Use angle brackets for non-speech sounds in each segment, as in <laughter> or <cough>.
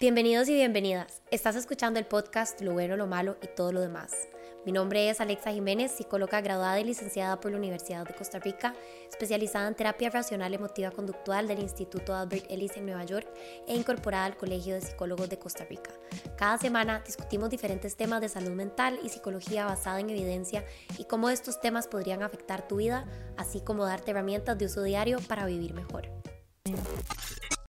Bienvenidos y bienvenidas. Estás escuchando el podcast Lo bueno, lo malo y todo lo demás. Mi nombre es Alexa Jiménez, psicóloga graduada y licenciada por la Universidad de Costa Rica, especializada en terapia racional emotiva conductual del Instituto Albert Ellis en Nueva York e incorporada al Colegio de Psicólogos de Costa Rica. Cada semana discutimos diferentes temas de salud mental y psicología basada en evidencia y cómo estos temas podrían afectar tu vida, así como darte herramientas de uso diario para vivir mejor.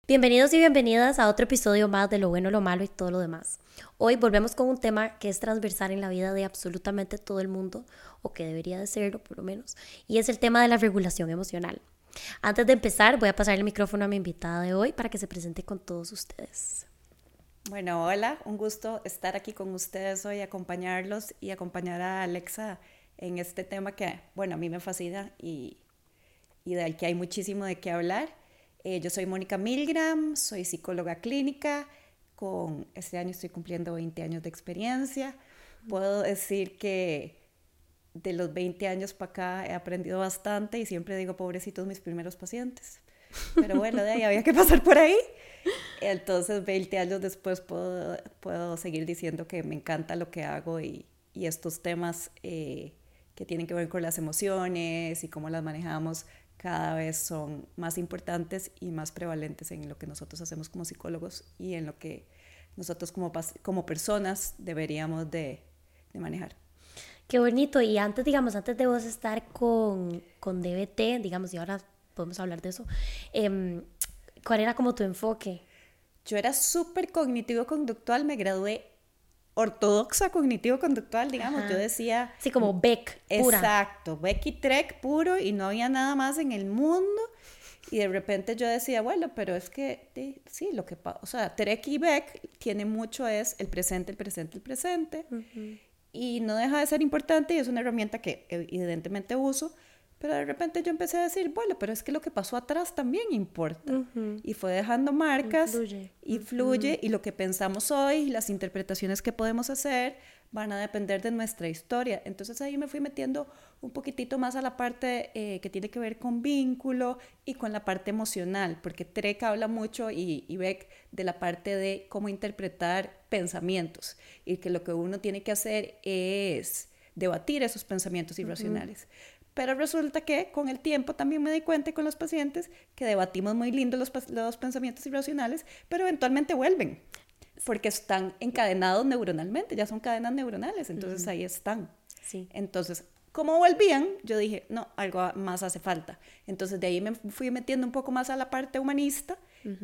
Bienvenidos y bienvenidas a otro episodio más de Lo bueno, lo malo y todo lo demás. Hoy volvemos con un tema que es transversal en la vida de absolutamente todo el mundo, o que debería de serlo por lo menos, y es el tema de la regulación emocional. Antes de empezar, voy a pasar el micrófono a mi invitada de hoy para que se presente con todos ustedes. Bueno, hola, un gusto estar aquí con ustedes hoy, acompañarlos y acompañar a Alexa en este tema que, bueno, a mí me fascina y, y del que hay muchísimo de qué hablar. Eh, yo soy Mónica Milgram, soy psicóloga clínica, con este año estoy cumpliendo 20 años de experiencia. Puedo decir que de los 20 años para acá he aprendido bastante y siempre digo, pobrecitos mis primeros pacientes. Pero bueno, de ahí había que pasar por ahí. Entonces, 20 años después puedo, puedo seguir diciendo que me encanta lo que hago y, y estos temas eh, que tienen que ver con las emociones y cómo las manejamos cada vez son más importantes y más prevalentes en lo que nosotros hacemos como psicólogos y en lo que nosotros como, como personas deberíamos de, de manejar. Qué bonito. Y antes, digamos, antes de vos estar con, con DBT, digamos, y ahora podemos hablar de eso, eh, ¿cuál era como tu enfoque? Yo era súper cognitivo-conductual, me gradué ortodoxa cognitivo-conductual, digamos, yo decía... Sí, como Beck pura. Exacto, Beck y Trek puro y no había nada más en el mundo. Y de repente yo decía, bueno, pero es que sí, lo que pasa, o sea, Trek y Beck tiene mucho es el presente, el presente, el presente. Y no deja de ser importante y es una herramienta que evidentemente uso, pero de repente yo empecé a decir, bueno, pero es que lo que pasó atrás también importa. Y fue dejando marcas y fluye y lo que pensamos hoy, las interpretaciones que podemos hacer van a depender de nuestra historia. Entonces ahí me fui metiendo un poquitito más a la parte eh, que tiene que ver con vínculo y con la parte emocional, porque Trek habla mucho y, y Beck de la parte de cómo interpretar pensamientos y que lo que uno tiene que hacer es debatir esos pensamientos irracionales. Pero resulta que con el tiempo también me di cuenta con los pacientes que debatimos muy lindo los, los pensamientos irracionales, pero eventualmente vuelven, porque están encadenados neuronalmente, ya son cadenas neuronales, entonces ahí están. Sí. Entonces, como volvían, yo dije, no, algo más hace falta. Entonces de ahí me fui metiendo un poco más a la parte humanista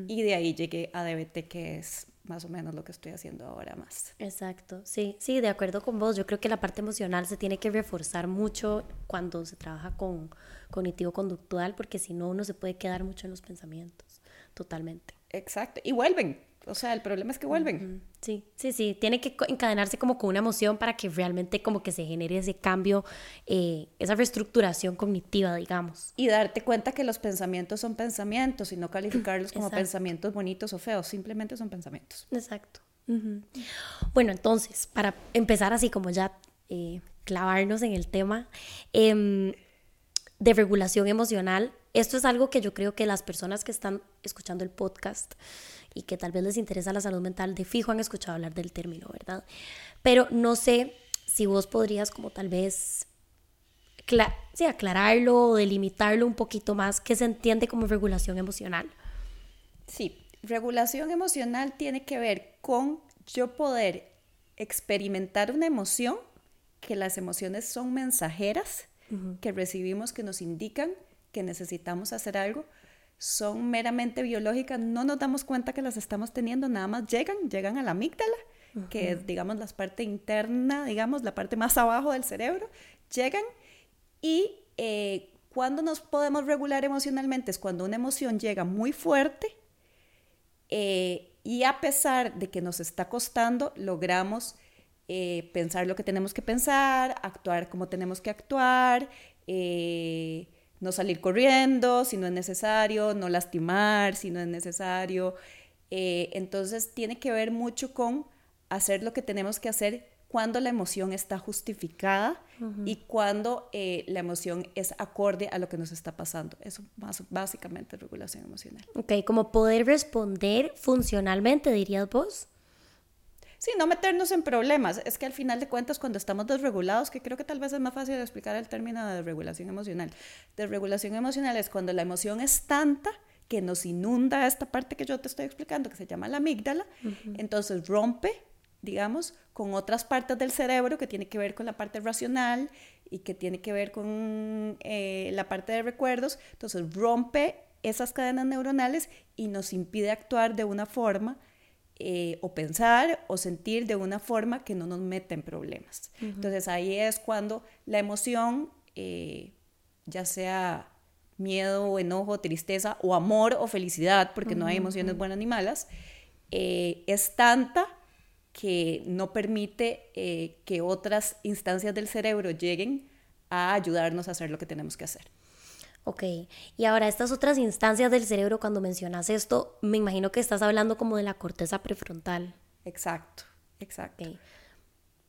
y de ahí llegué a DBT, que es más o menos lo que estoy haciendo ahora más. Exacto, sí, sí, de acuerdo con vos. Yo creo que la parte emocional se tiene que reforzar mucho cuando se trabaja con cognitivo-conductual, porque si no, uno se puede quedar mucho en los pensamientos, totalmente. Exacto, y vuelven, o sea, el problema es que vuelven. Sí, sí, sí. Tiene que encadenarse como con una emoción para que realmente como que se genere ese cambio, eh, esa reestructuración cognitiva, digamos. Y darte cuenta que los pensamientos son pensamientos y no calificarlos como pensamientos bonitos o feos, simplemente son pensamientos. Exacto. Bueno, entonces, para empezar así como ya eh, clavarnos en el tema em, de regulación emocional, esto es algo que yo creo que las personas que están escuchando el podcast y que tal vez les interesa la salud mental, de fijo han escuchado hablar del término, ¿verdad? Pero no sé si vos podrías como tal vez sí, aclararlo o delimitarlo un poquito más, ¿qué se entiende como regulación emocional? Sí, regulación emocional tiene que ver con yo poder experimentar una emoción, que las emociones son mensajeras que recibimos que nos indican que necesitamos hacer algo, son meramente biológicas, no nos damos cuenta que las estamos teniendo, nada más llegan, llegan a la amígdala, que es, digamos, la parte interna, digamos, la parte más abajo del cerebro, llegan y eh, cuando nos podemos regular emocionalmente es cuando una emoción llega muy fuerte eh, y a pesar de que nos está costando, logramos eh, pensar lo que tenemos que pensar, actuar como tenemos que actuar, no salir corriendo si no es necesario, no lastimar si no es necesario. Eh, entonces tiene que ver mucho con hacer lo que tenemos que hacer cuando la emoción está justificada y cuando eh, la emoción es acorde a lo que nos está pasando. Eso más básicamente regulación emocional. Ok, como poder responder funcionalmente, dirías vos. Sí, no meternos en problemas. Es que al final de cuentas, cuando estamos desregulados, que creo que tal vez es más fácil de explicar el término de desregulación emocional. Desregulación emocional es cuando la emoción es tanta que nos inunda esta parte que yo te estoy explicando, que se llama la amígdala, entonces rompe, digamos, con otras partes del cerebro que tiene que ver con la parte racional y que tiene que ver con eh, la parte de recuerdos, entonces rompe esas cadenas neuronales y nos impide actuar de una forma eh, o pensar o sentir de una forma que no nos mete en problemas. Entonces ahí es cuando la emoción, eh, ya sea miedo, enojo, tristeza o amor o felicidad, porque no hay emociones buenas ni malas, eh, es tanta que no permite que otras instancias del cerebro lleguen a ayudarnos a hacer lo que tenemos que hacer. Ok, y ahora estas otras instancias del cerebro, cuando mencionas esto, me imagino que estás hablando como de la corteza prefrontal. Exacto, exacto.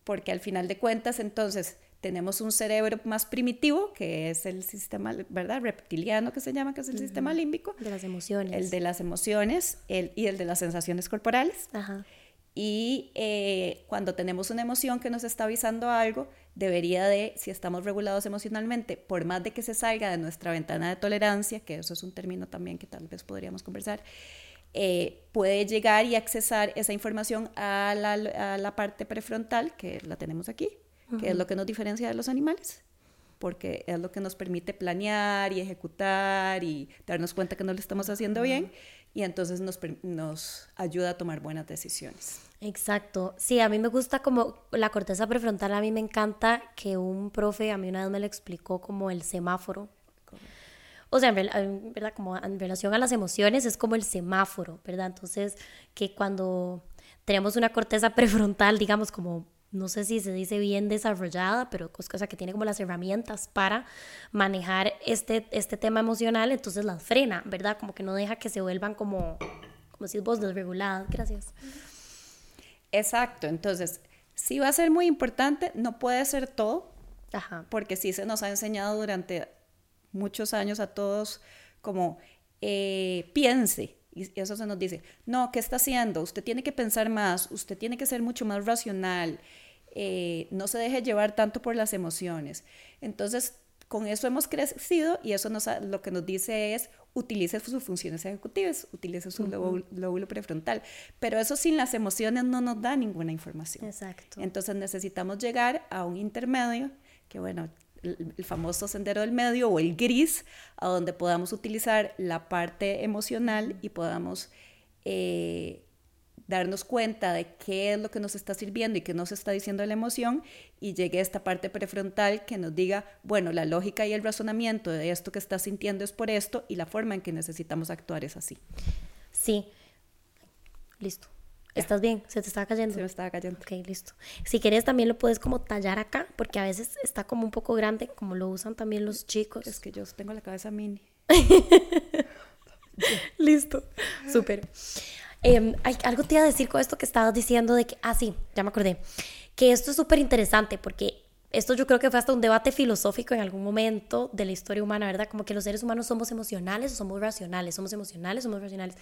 Porque al final de cuentas, entonces, tenemos un cerebro más primitivo, que es el sistema, ¿verdad? Reptiliano que se llama, que es el sistema límbico. De las emociones. El de las emociones el, y el de las sensaciones corporales. Ajá. Y eh, cuando tenemos una emoción que nos está avisando algo, debería de, si estamos regulados emocionalmente, por más de que se salga de nuestra ventana de tolerancia, que eso es un término también que tal vez podríamos conversar, eh, puede llegar y accesar esa información a la, parte prefrontal, que la tenemos aquí, que es lo que nos diferencia de los animales, porque es lo que nos permite planear y ejecutar y darnos cuenta que no lo estamos haciendo bien y entonces nos, nos ayuda a tomar buenas decisiones. Exacto. Sí, a mí me gusta como la corteza prefrontal, a mí me encanta que un profe a mí una vez me lo explicó como el semáforo. O sea, en verdad, como en relación a las emociones es como el semáforo, ¿verdad? Entonces, que cuando tenemos una corteza <laughs> prefrontal, digamos, como no sé si se dice bien desarrollada, pero cosa que tiene como las herramientas para manejar este, este tema emocional, entonces las frena, ¿verdad? Como que no deja que se vuelvan como, como si vos desreguladas. Gracias. Exacto, entonces sí va a ser muy importante, no puede ser todo, porque sí se nos ha enseñado durante muchos años a todos como eh, piense, y eso se nos dice, no, ¿qué está haciendo? Usted tiene que pensar más, usted tiene que ser mucho más racional, eh, no se deje llevar tanto por las emociones. Entonces, con eso hemos crecido y eso nos, lo que nos dice es utilice sus funciones ejecutivas, utilice su lóbulo, prefrontal. Pero eso sin las emociones no nos da ninguna información. Exacto. Entonces necesitamos llegar a un intermedio, que bueno, el, famoso sendero del medio o el gris, a donde podamos utilizar la parte emocional y podamos eh, darnos cuenta de qué es lo que nos está sirviendo y qué nos está diciendo la emoción y llegue a esta parte prefrontal que nos diga, bueno, la lógica y el razonamiento de esto que estás sintiendo es por esto y la forma en que necesitamos actuar es así. Sí, listo. ¿Estás bien? ¿Se te estaba cayendo? Se me estaba cayendo. Ok, listo. Si quieres también lo puedes como tallar acá, porque a veces está como un poco grande, como lo usan también los chicos. Es que yo tengo la cabeza mini. <laughs> listo. Súper. Eh, algo te iba a decir con esto que estabas diciendo de que, ah, sí, ya me acordé, que esto es súper interesante porque esto yo creo que fue hasta un debate filosófico en algún momento de la historia humana, ¿verdad? Como que los seres humanos somos emocionales o somos racionales, somos emocionales, somos racionales.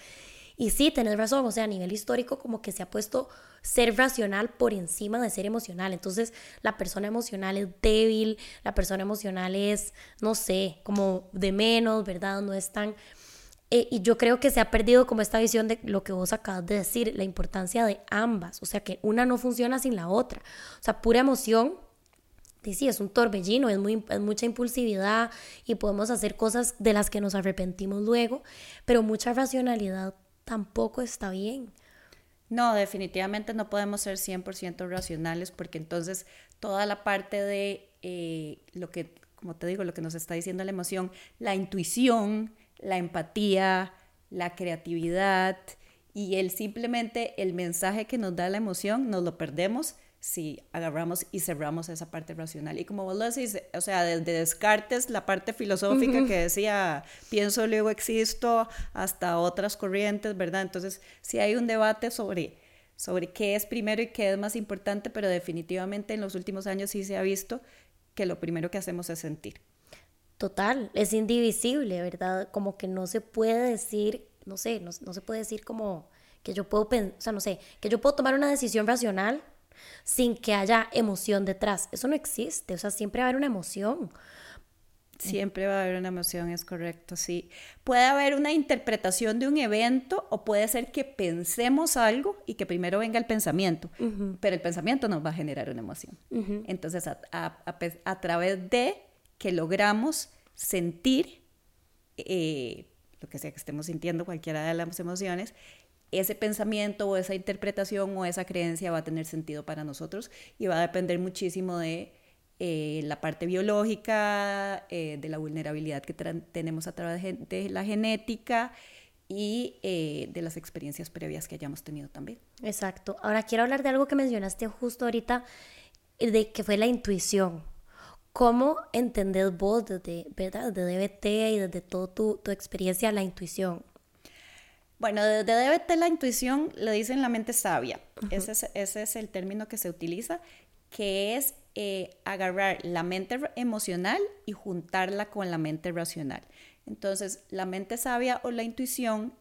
Y sí, tenés razón, o sea, a nivel histórico como que se ha puesto ser racional por encima de ser emocional. Entonces, la persona emocional es débil, la persona emocional es, no sé, como de menos, ¿verdad? No es tan eh, y yo creo que se ha perdido como esta visión de lo que vos acabas de decir, la importancia de ambas, o sea que una no funciona sin la otra. O sea, pura emoción, sí, es un torbellino, es, muy, es mucha impulsividad y podemos hacer cosas de las que nos arrepentimos luego, pero mucha racionalidad tampoco está bien. No, definitivamente no podemos ser 100% racionales porque entonces toda la parte de eh, lo que, como te digo, lo que nos está diciendo la emoción, la intuición, la empatía, la creatividad y el simplemente el mensaje que nos da la emoción nos lo perdemos si agarramos y cerramos esa parte racional. Y como vos lo decís, o sea, desde Descartes, la parte filosófica que decía, pienso, luego existo, hasta otras corrientes, ¿verdad? Entonces, sí hay un debate sobre, sobre qué es primero y qué es más importante, pero definitivamente en los últimos años sí se ha visto que lo primero que hacemos es sentir. Total, es indivisible, ¿verdad? Como que no se puede decir, no sé, no, no se puede decir como que yo puedo, o sea, no sé, que yo puedo tomar una decisión racional sin que haya emoción detrás. Eso no existe, o sea, siempre va a haber una emoción. Siempre va a haber una emoción, es correcto, sí. Puede haber una interpretación de un evento o puede ser que pensemos algo y que primero venga el pensamiento, pero el pensamiento nos va a generar una emoción. Entonces, a, a, través de que logramos sentir eh, lo que sea que estemos sintiendo, cualquiera de las emociones, ese pensamiento o esa interpretación o esa creencia va a tener sentido para nosotros y va a depender muchísimo de eh, la parte biológica, eh, de la vulnerabilidad que tenemos a través de, la genética y de las experiencias previas que hayamos tenido también. Exacto. Ahora quiero hablar de algo que mencionaste justo ahorita, de que fue la intuición. ¿Cómo entendés vos desde, ¿verdad? desde DBT y desde toda tu, tu experiencia la intuición? Bueno, desde DBT la intuición le dicen la mente sabia. ese, es, ese es el término que se utiliza, que es eh, agarrar la mente emocional y juntarla con la mente racional. Entonces, la mente sabia o la intuición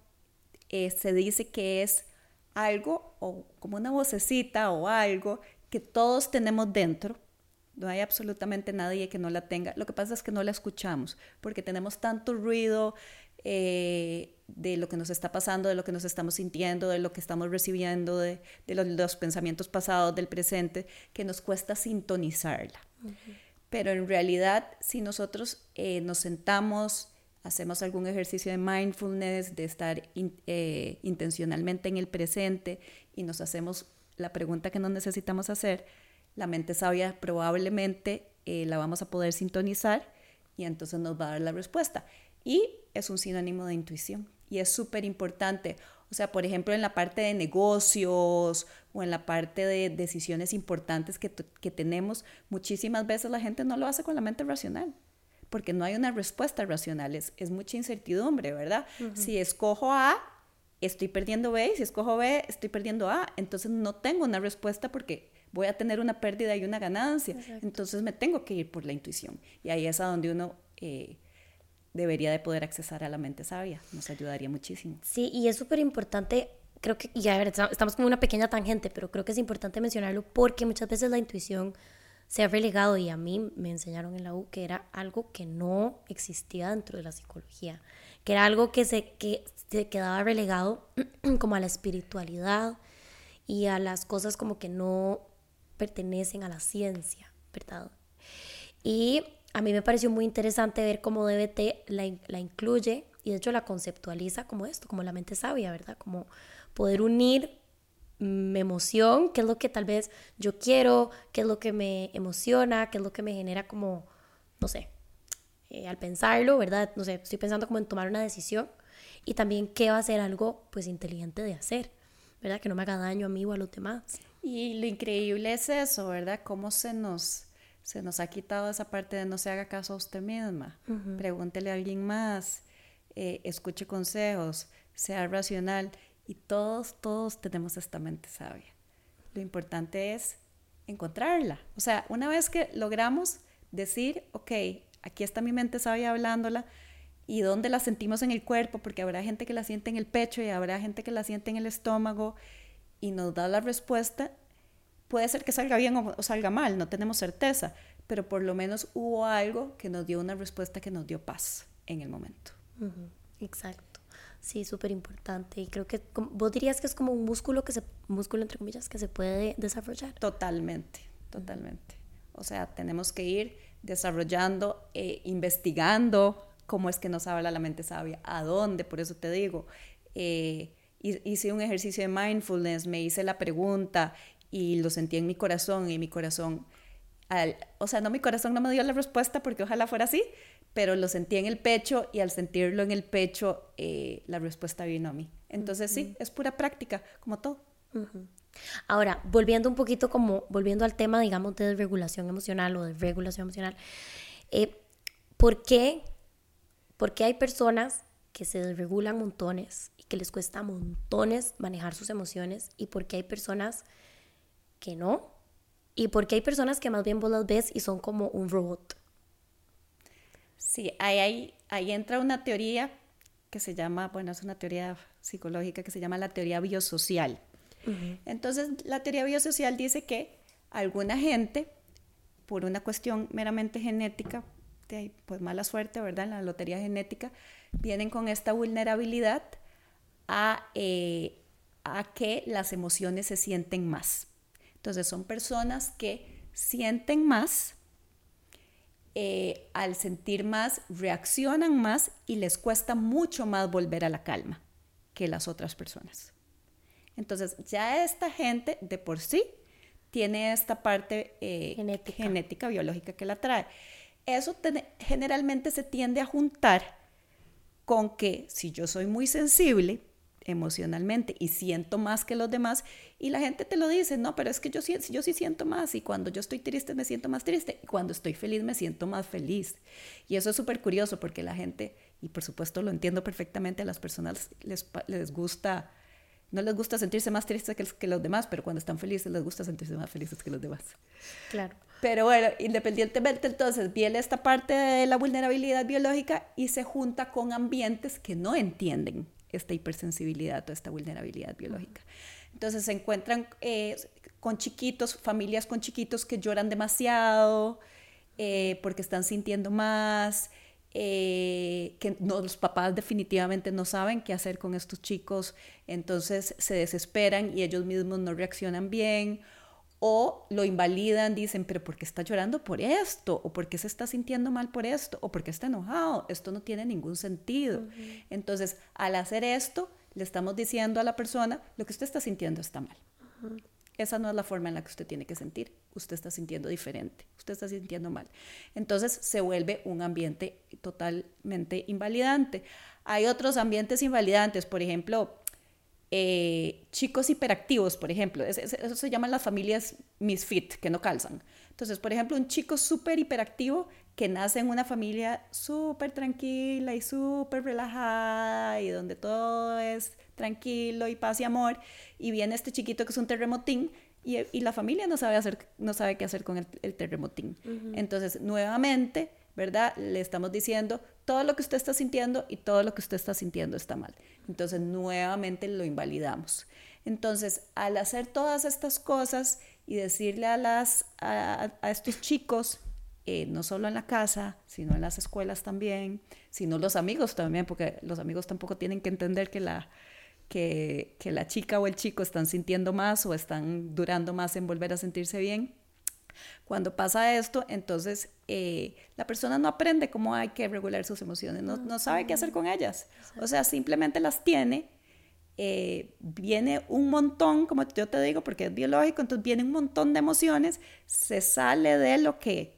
eh, se dice que es algo o como una vocecita o algo que todos tenemos dentro. No hay absolutamente nadie que no la tenga. Lo que pasa es que no la escuchamos porque tenemos tanto ruido, eh, de lo que nos está pasando, de lo que nos estamos sintiendo, de lo que estamos recibiendo, de, los, pensamientos pasados, del presente, que nos cuesta sintonizarla. Pero en realidad, si nosotros eh, nos sentamos, hacemos algún ejercicio de mindfulness, de estar eh, intencionalmente en el presente y nos hacemos la pregunta que nos necesitamos hacer, la mente sabia probablemente la vamos a poder sintonizar y entonces nos va a dar la respuesta. Y es un sinónimo de intuición y es súper importante. O sea, por ejemplo, en la parte de negocios o en la parte de decisiones importantes que, tenemos, muchísimas veces la gente no lo hace con la mente racional, porque no hay una respuesta racional, es, mucha incertidumbre, ¿verdad? Si escojo A, estoy perdiendo B, y si escojo B, estoy perdiendo A, entonces no tengo una respuesta porque voy a tener una pérdida y una ganancia, entonces me tengo que ir por la intuición. Y ahí es a donde uno... Eh, debería de poder accesar a la mente sabia. Nos ayudaría muchísimo. Sí, y es súper importante, creo que, y a ver, estamos como una pequeña tangente, pero creo que es importante mencionarlo porque muchas veces la intuición se ha relegado y a mí me enseñaron en la U que era algo que no existía dentro de la psicología, que era algo que se, que se quedaba relegado <clears throat> como a la espiritualidad y a las cosas como que no pertenecen a la ciencia, ¿verdad? Y a mí me pareció muy interesante ver cómo DBT la, la incluye y de hecho la conceptualiza como esto, como la mente sabia, ¿verdad? Como poder unir mi emoción, qué es lo que tal vez yo quiero, qué es lo que me emociona, qué es lo que me genera como, no sé, eh, al pensarlo, ¿verdad? No sé, estoy pensando como en tomar una decisión y también qué va a ser algo pues inteligente de hacer, ¿verdad? Que no me haga daño a mí o a los demás. Y lo increíble es eso, ¿verdad? Cómo se nos se nos ha quitado esa parte de no se haga caso a usted misma, pregúntele a alguien más, eh, escuche consejos, sea racional y todos, todos tenemos esta mente sabia. Lo importante es encontrarla. O sea, una vez que logramos decir, ok, aquí está mi mente sabia hablándola, y dónde la sentimos en el cuerpo, porque habrá gente que la siente en el pecho y habrá gente que la siente en el estómago, y nos da la respuesta, Puede ser que salga bien o, salga mal, no tenemos certeza, pero por lo menos hubo algo que nos dio una respuesta que nos dio paz en el momento. Exacto. Sí, súper importante. Y creo que vos dirías que es como un músculo que se, músculo entre comillas, que se puede desarrollar. Totalmente, totalmente. O sea, tenemos que ir desarrollando, e investigando cómo es que nos habla la mente sabia, a dónde, por eso te digo. Eh, hice un ejercicio de mindfulness, me hice la pregunta y lo sentí en mi corazón y mi corazón, al, o sea, no mi corazón no me dio la respuesta porque ojalá fuera así, pero lo sentí en el pecho y al sentirlo en el pecho eh, la respuesta vino a mí. Entonces sí, es pura práctica, como todo. Ahora, volviendo un poquito como, volviendo al tema, digamos, de desregulación emocional o de regulación emocional, eh, ¿por, qué, ¿por qué hay personas que se desregulan montones y que les cuesta montones manejar sus emociones y por qué hay personas que no y por qué hay personas que más bien vos las ves y son como un robot. Sí, ahí, ahí, entra una teoría que se llama, bueno, es una teoría psicológica que se llama la teoría biosocial. Entonces, la teoría biosocial dice que alguna gente, por una cuestión meramente genética, de, pues mala suerte, ¿verdad? En la lotería genética, vienen con esta vulnerabilidad a, eh, a que las emociones se sienten más. Entonces, son personas que sienten más eh, al sentir más, reaccionan más y les cuesta mucho más volver a la calma que las otras personas. Entonces, ya esta gente de por sí tiene esta parte eh, genética. biológica que la trae. Eso generalmente se tiende a juntar con que si yo soy muy sensible, emocionalmente y siento más que los demás y la gente te lo dice, no, pero es que yo, yo sí siento más y cuando yo estoy triste me siento más triste y cuando estoy feliz me siento más feliz. Y eso es súper curioso porque la gente, y por supuesto lo entiendo perfectamente, a las personas les, les gusta, no les gusta sentirse más tristes que, que los demás, pero cuando están felices les gusta sentirse más felices que los demás. Claro. Pero bueno, independientemente entonces viene esta parte de la vulnerabilidad biológica y se junta con ambientes que no entienden esta hipersensibilidad o esta vulnerabilidad biológica. Entonces se encuentran eh, con chiquitos, familias con chiquitos que lloran demasiado eh, porque están sintiendo más, eh, que no, los papás definitivamente no saben qué hacer con estos chicos, entonces se desesperan y ellos mismos no reaccionan bien o lo invalidan, dicen, pero ¿por qué está llorando por esto? ¿O por qué se está sintiendo mal por esto? ¿O por qué está enojado? Esto no tiene ningún sentido. Entonces, al hacer esto, le estamos diciendo a la persona, lo que usted está sintiendo está mal. Esa no es la forma en la que usted tiene que sentir. Usted está sintiendo diferente, usted está sintiendo mal. Entonces se vuelve un ambiente totalmente invalidante. Hay otros ambientes invalidantes, por ejemplo, eh, chicos hiperactivos, por ejemplo. eso se llaman las familias misfit, que no calzan. Entonces, por ejemplo, un chico súper hiperactivo que nace en una familia súper tranquila y súper relajada y donde todo es tranquilo y paz y amor, y viene este chiquito que es un terremotín y, y la familia no sabe, hacer, no sabe qué hacer con el, terremotín. Entonces, nuevamente, ¿verdad? Le estamos diciendo, todo lo que usted está sintiendo y todo lo que usted está sintiendo está mal. Entonces, nuevamente lo invalidamos. Entonces, al hacer todas estas cosas y decirle a, las, a, estos chicos, eh, no solo en la casa, sino en las escuelas también, sino los amigos también, porque los amigos tampoco tienen que entender que la, que, que la chica o el chico están sintiendo más o están durando más en volver a sentirse bien. Cuando pasa esto, entonces eh, la persona no aprende cómo hay que regular sus emociones, no, sabe qué hacer con ellas. O sea, simplemente las tiene. Eh, viene un montón, como yo te digo, porque es biológico, entonces viene un montón de emociones, se sale de lo que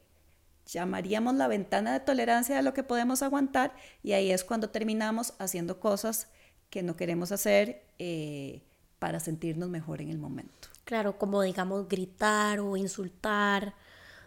llamaríamos la ventana de tolerancia de lo que podemos aguantar y ahí es cuando terminamos haciendo cosas que no queremos hacer eh, para sentirnos mejor en el momento. Claro, como digamos gritar o insultar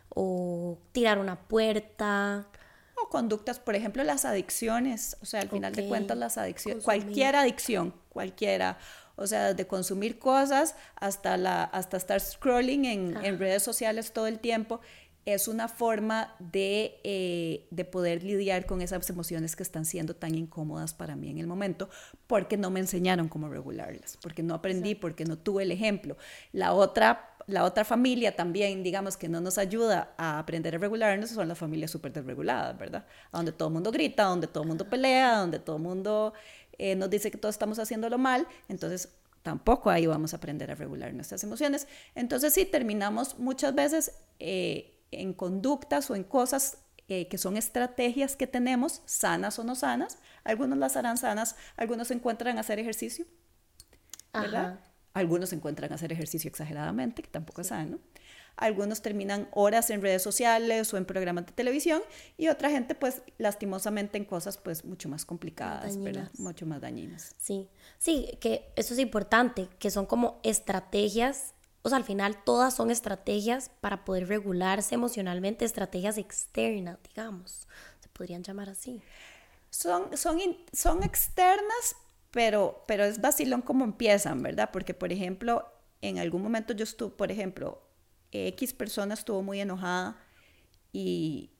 o tirar una puerta. O conductas, por ejemplo, las adicciones. O sea, al final de cuentas, las adicciones, cualquier adicción, cualquiera. O sea, de consumir cosas hasta, la, hasta estar scrolling en, en redes sociales todo el tiempo es una forma eh, de, poder lidiar con esas emociones que están siendo tan incómodas para mí en el momento, porque no me enseñaron cómo regularlas, porque no aprendí, porque no tuve el ejemplo. La otra, la otra familia también, digamos, que no nos ayuda a aprender a regularnos, son las familias súper desreguladas, ¿verdad? donde todo el mundo grita, donde todo el mundo pelea, donde todo el mundo eh, nos dice que todos estamos haciéndolo mal, entonces tampoco ahí vamos a aprender a regular nuestras emociones. Entonces sí, terminamos muchas veces... Eh, en conductas o en cosas eh, que son estrategias que tenemos, sanas o no sanas. Algunos las harán sanas, algunos se encuentran a hacer ejercicio, ¿verdad? Algunos se encuentran a hacer ejercicio exageradamente, que tampoco es sano. Algunos terminan horas en redes sociales o en programas de televisión y otra gente pues lastimosamente en cosas pues mucho más complicadas, ¿verdad? Mucho más dañinas. Sí, sí, que eso es importante, que son como estrategias o sea, al final todas son estrategias para poder regularse emocionalmente, estrategias externas, digamos, se podrían llamar así. Son, son, son externas, pero, pero es vacilón cómo empiezan, ¿verdad? Porque, por ejemplo, en algún momento yo estuve, por ejemplo, X persona estuvo muy enojada y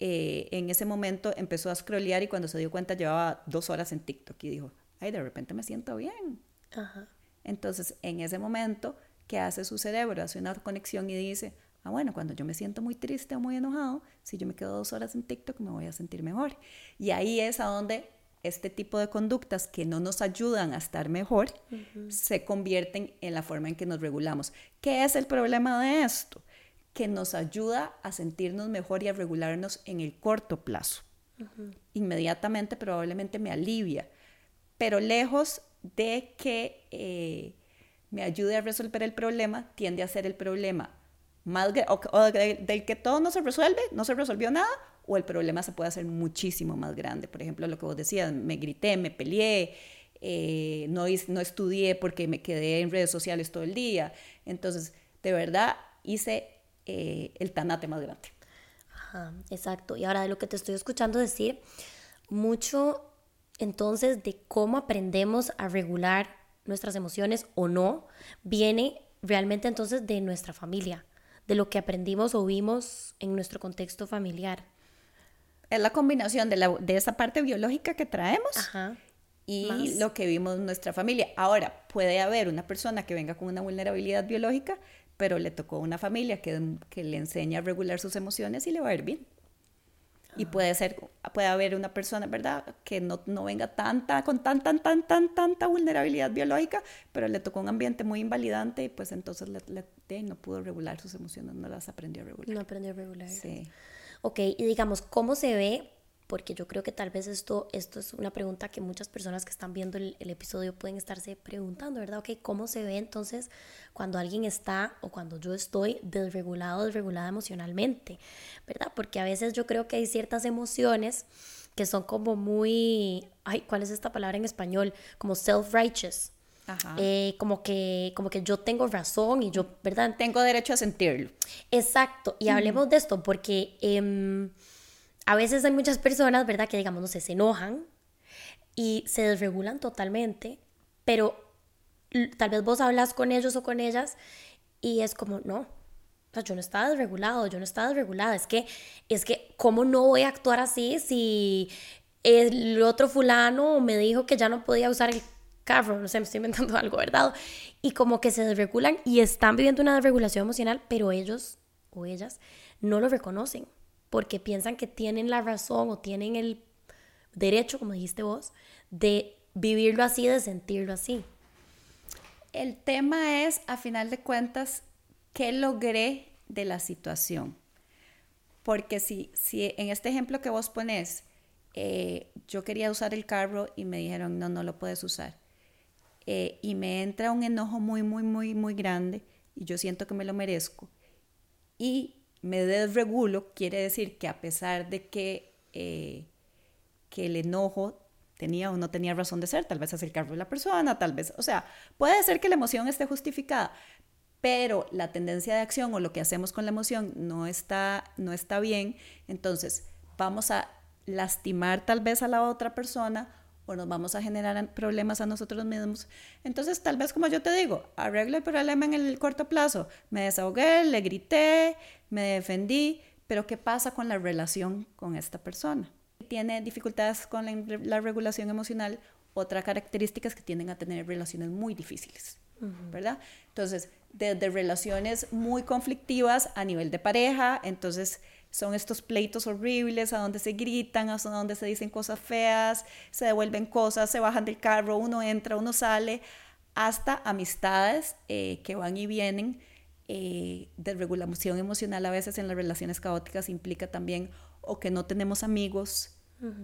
eh, en ese momento empezó a scrollear y cuando se dio cuenta llevaba dos horas en TikTok y dijo, ay, de repente me siento bien. Entonces, en ese momento, ¿qué hace su cerebro? Hace una conexión y dice, ah, bueno, cuando yo me siento muy triste o muy enojado, si yo me quedo dos horas en TikTok me voy a sentir mejor. Y ahí es a donde este tipo de conductas que no nos ayudan a estar mejor se convierten en la forma en que nos regulamos. ¿Qué es el problema de esto? Que nos ayuda a sentirnos mejor y a regularnos en el corto plazo. Inmediatamente probablemente me alivia, pero lejos de que eh, me ayude a resolver el problema, tiende a ser el problema más o, del que todo no se resuelve, no se resolvió nada, o el problema se puede hacer muchísimo más grande. Por ejemplo, lo que vos decías, me grité, me peleé, eh, no, no estudié porque me quedé en redes sociales todo el día. Entonces, de verdad, hice eh, el tanate más grande. Ajá, exacto. Y ahora de lo que te estoy escuchando decir, mucho entonces de cómo aprendemos a regular nuestras emociones o no, viene realmente entonces de nuestra familia, de lo que aprendimos o vimos en nuestro contexto familiar es la combinación de, la, de esa parte biológica que traemos y lo que vimos en nuestra familia. Ahora, puede haber una persona que venga con una vulnerabilidad biológica, pero le tocó una familia que, que le enseña a regular sus emociones y le va a ir bien. Y ah. puede ser, puede haber una persona, ¿verdad?, que no, no venga tanta, con tan, tan, tan, tan, tanta vulnerabilidad biológica, pero le tocó un ambiente muy invalidante y pues entonces le, le, no pudo regular sus emociones, no las aprendió a regular. No aprendió a regular. Sí. Ok, y digamos, ¿cómo se ve? Porque yo creo que tal vez esto, esto es una pregunta que muchas personas que están viendo el, episodio pueden estarse preguntando, ¿verdad? Ok, ¿cómo se ve entonces cuando alguien está o cuando yo estoy desregulado, desregulada emocionalmente, ¿verdad? Porque a veces yo creo que hay ciertas emociones que son como muy, ay, ¿cuál es esta palabra en español? Como self-righteous, eh, como, que, como que yo tengo razón y yo, ¿verdad? Tengo derecho a sentirlo. Exacto, y hablemos de esto porque em, a veces hay muchas personas, ¿verdad? Que digamos, no sé, se enojan y se desregulan totalmente, pero tal vez vos hablas con ellos o con ellas y es como, no, yo no estaba desregulado, yo no estaba desregulada, es que, es que, ¿cómo no voy a actuar así si el otro fulano me dijo que ya no podía usar el carro, no sé, me estoy inventando <laughs> algo, ¿verdad? Y como que se desregulan y están viviendo una desregulación emocional, pero ellos o ellas no lo reconocen porque piensan que tienen la razón o tienen el derecho, como dijiste vos, de vivirlo así, de sentirlo así. El tema es, a final de cuentas, qué logré de la situación. Porque si, si en este ejemplo que vos pones, eh, yo quería usar el carro y me dijeron, no, no lo puedes usar. Eh, y me entra un enojo muy, muy, muy, muy grande y yo siento que me lo merezco. Y me desregulo, quiere decir que a pesar de que, eh, que el enojo tenía o no tenía razón de ser, tal vez carro de la persona, tal vez, o sea, puede ser que la emoción esté justificada, pero la tendencia de acción o lo que hacemos con la emoción no está, no está bien, entonces vamos a lastimar tal vez a la otra persona o nos vamos a generar problemas a nosotros mismos. Entonces, tal vez como yo te digo, arreglo el problema en el corto plazo. Me desahogué, le grité, me defendí, pero ¿qué pasa con la relación con esta persona? Tiene dificultades con la, regulación emocional, otra característica es que tienden a tener relaciones muy difíciles, ¿verdad? Entonces, desde relaciones muy conflictivas a nivel de pareja, entonces son estos pleitos horribles a donde se gritan, a donde se dicen cosas feas, se devuelven cosas, se bajan del carro, uno entra, uno sale, hasta amistades eh, que van y vienen. Eh, desregulación emocional a veces en las relaciones caóticas implica también o que no tenemos amigos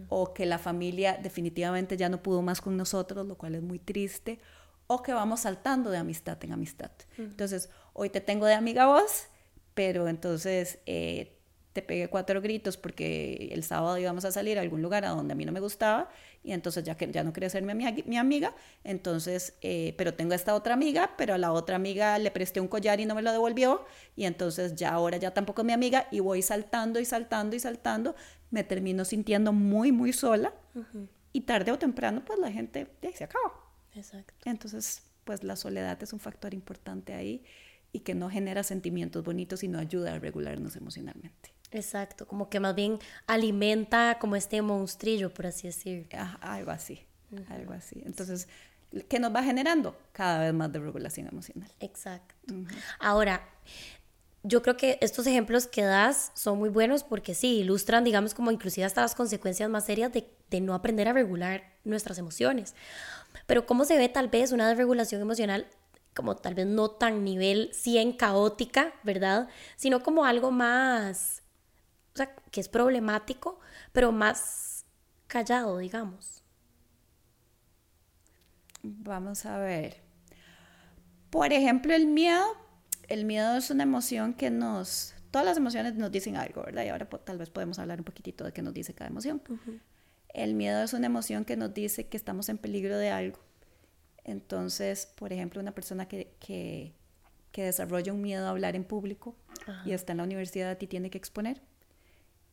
o que la familia definitivamente ya no pudo más con nosotros, lo cual es muy triste, o que vamos saltando de amistad en amistad. Entonces, hoy te tengo de amiga vos, pero entonces eh, te pegué cuatro gritos porque el sábado íbamos a salir a algún lugar a donde a mí no me gustaba y entonces ya que ya no quería ser mi, mi amiga, entonces, eh, pero tengo esta otra amiga, pero a la otra amiga le presté un collar y no me lo devolvió y entonces ya ahora ya tampoco es mi amiga y voy saltando y saltando y saltando, me termino sintiendo muy, muy sola y tarde o temprano pues la gente ya se acaba. Exacto. Entonces, pues la soledad es un factor importante ahí y que no genera sentimientos bonitos y no ayuda a regularnos emocionalmente. Exacto, como que más bien alimenta como este monstrillo, por así decir. Ah, algo así, algo así. Entonces, ¿qué nos va generando? Cada vez más de regulación emocional. Exacto. Ahora, yo creo que estos ejemplos que das son muy buenos porque sí, ilustran, digamos, como inclusive hasta las consecuencias más serias de, de no aprender a regular nuestras emociones. Pero ¿cómo se ve tal vez una desregulación emocional como tal vez no tan nivel 100 caótica, ¿verdad? Sino como algo más, o sea, que es problemático, pero más callado, digamos. Vamos a ver. Por ejemplo, el miedo. El miedo es una emoción que nos... Todas las emociones nos dicen algo, ¿verdad? Y ahora tal vez podemos hablar un poquitito de qué nos dice cada emoción. El miedo es una emoción que nos dice que estamos en peligro de algo entonces, por ejemplo, una persona que, que, desarrolla un miedo a hablar en público y está en la universidad y tiene que exponer,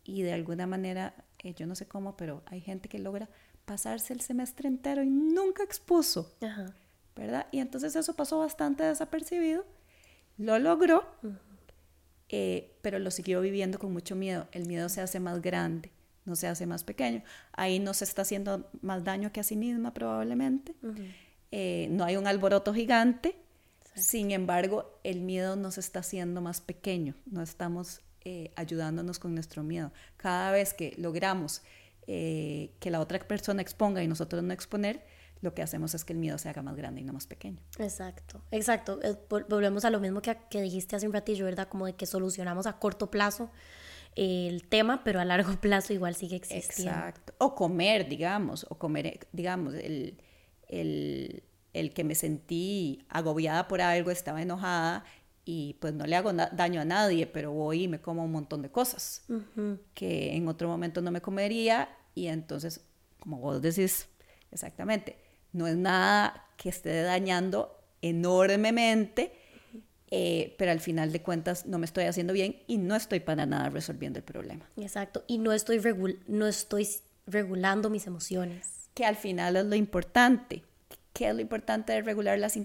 y de alguna manera, eh, yo no sé cómo, pero hay gente que logra pasarse el semestre entero y nunca expuso, ¿verdad? Y entonces eso pasó bastante desapercibido, lo logró, eh, pero lo siguió viviendo con mucho miedo. El miedo se hace más grande, no se hace más pequeño. Ahí no se está haciendo más daño que a sí misma probablemente. Eh, no hay un alboroto gigante, sin embargo, el miedo nos está haciendo más pequeño, no estamos eh, ayudándonos con nuestro miedo. Cada vez que logramos eh, que la otra persona exponga y nosotros no exponer, lo que hacemos es que el miedo se haga más grande y no más pequeño. Exacto, exacto. Volvemos a lo mismo que, que dijiste hace un ratillo, ¿verdad? Como de que solucionamos a corto plazo el tema, pero a largo <laughs> plazo igual sigue existiendo. Exacto. O comer, digamos, o comer, digamos, el, el, el que me sentí agobiada por algo, estaba enojada y pues no le hago daño a nadie, pero voy y me como un montón de cosas que en otro momento no me comería y entonces, como vos decís, exactamente, no es nada que esté dañando enormemente, eh, pero al final de cuentas no me estoy haciendo bien y no estoy para nada resolviendo el problema. Exacto, y no estoy, no estoy regulando mis emociones. Que al final es lo importante ¿Qué es lo importante de regular las,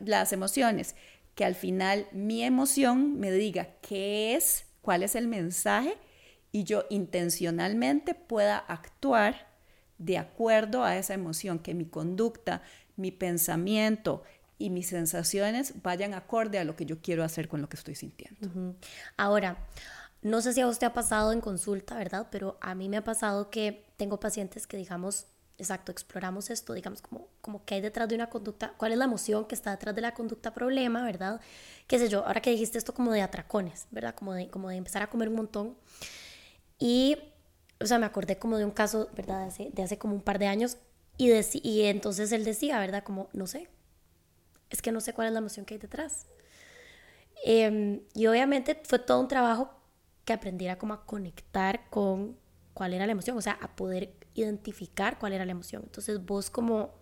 las emociones? Que al final mi emoción me diga qué es, cuál es el mensaje y yo intencionalmente pueda actuar de acuerdo a esa emoción, que mi conducta, mi pensamiento y mis sensaciones vayan acorde a lo que yo quiero hacer con lo que estoy sintiendo. Ahora, no sé si a usted ha pasado en consulta, ¿verdad? Pero a mí me ha pasado que tengo pacientes que, digamos, exacto, exploramos esto, digamos, como, como que hay detrás de una conducta, cuál es la emoción que está detrás de la conducta problema, ¿verdad? Qué sé yo, ahora que dijiste esto como de atracones, ¿verdad? Como de, como de empezar a comer un montón. Y, o sea, me acordé como de un caso, ¿verdad? De hace, de hace como un par de años y, y entonces él decía, ¿verdad? Como, no sé, es que no sé cuál es la emoción que hay detrás. Em, y obviamente fue todo un trabajo que aprendiera como a conectar con cuál era la emoción, o sea, a poder identificar cuál era la emoción. Entonces, vos como,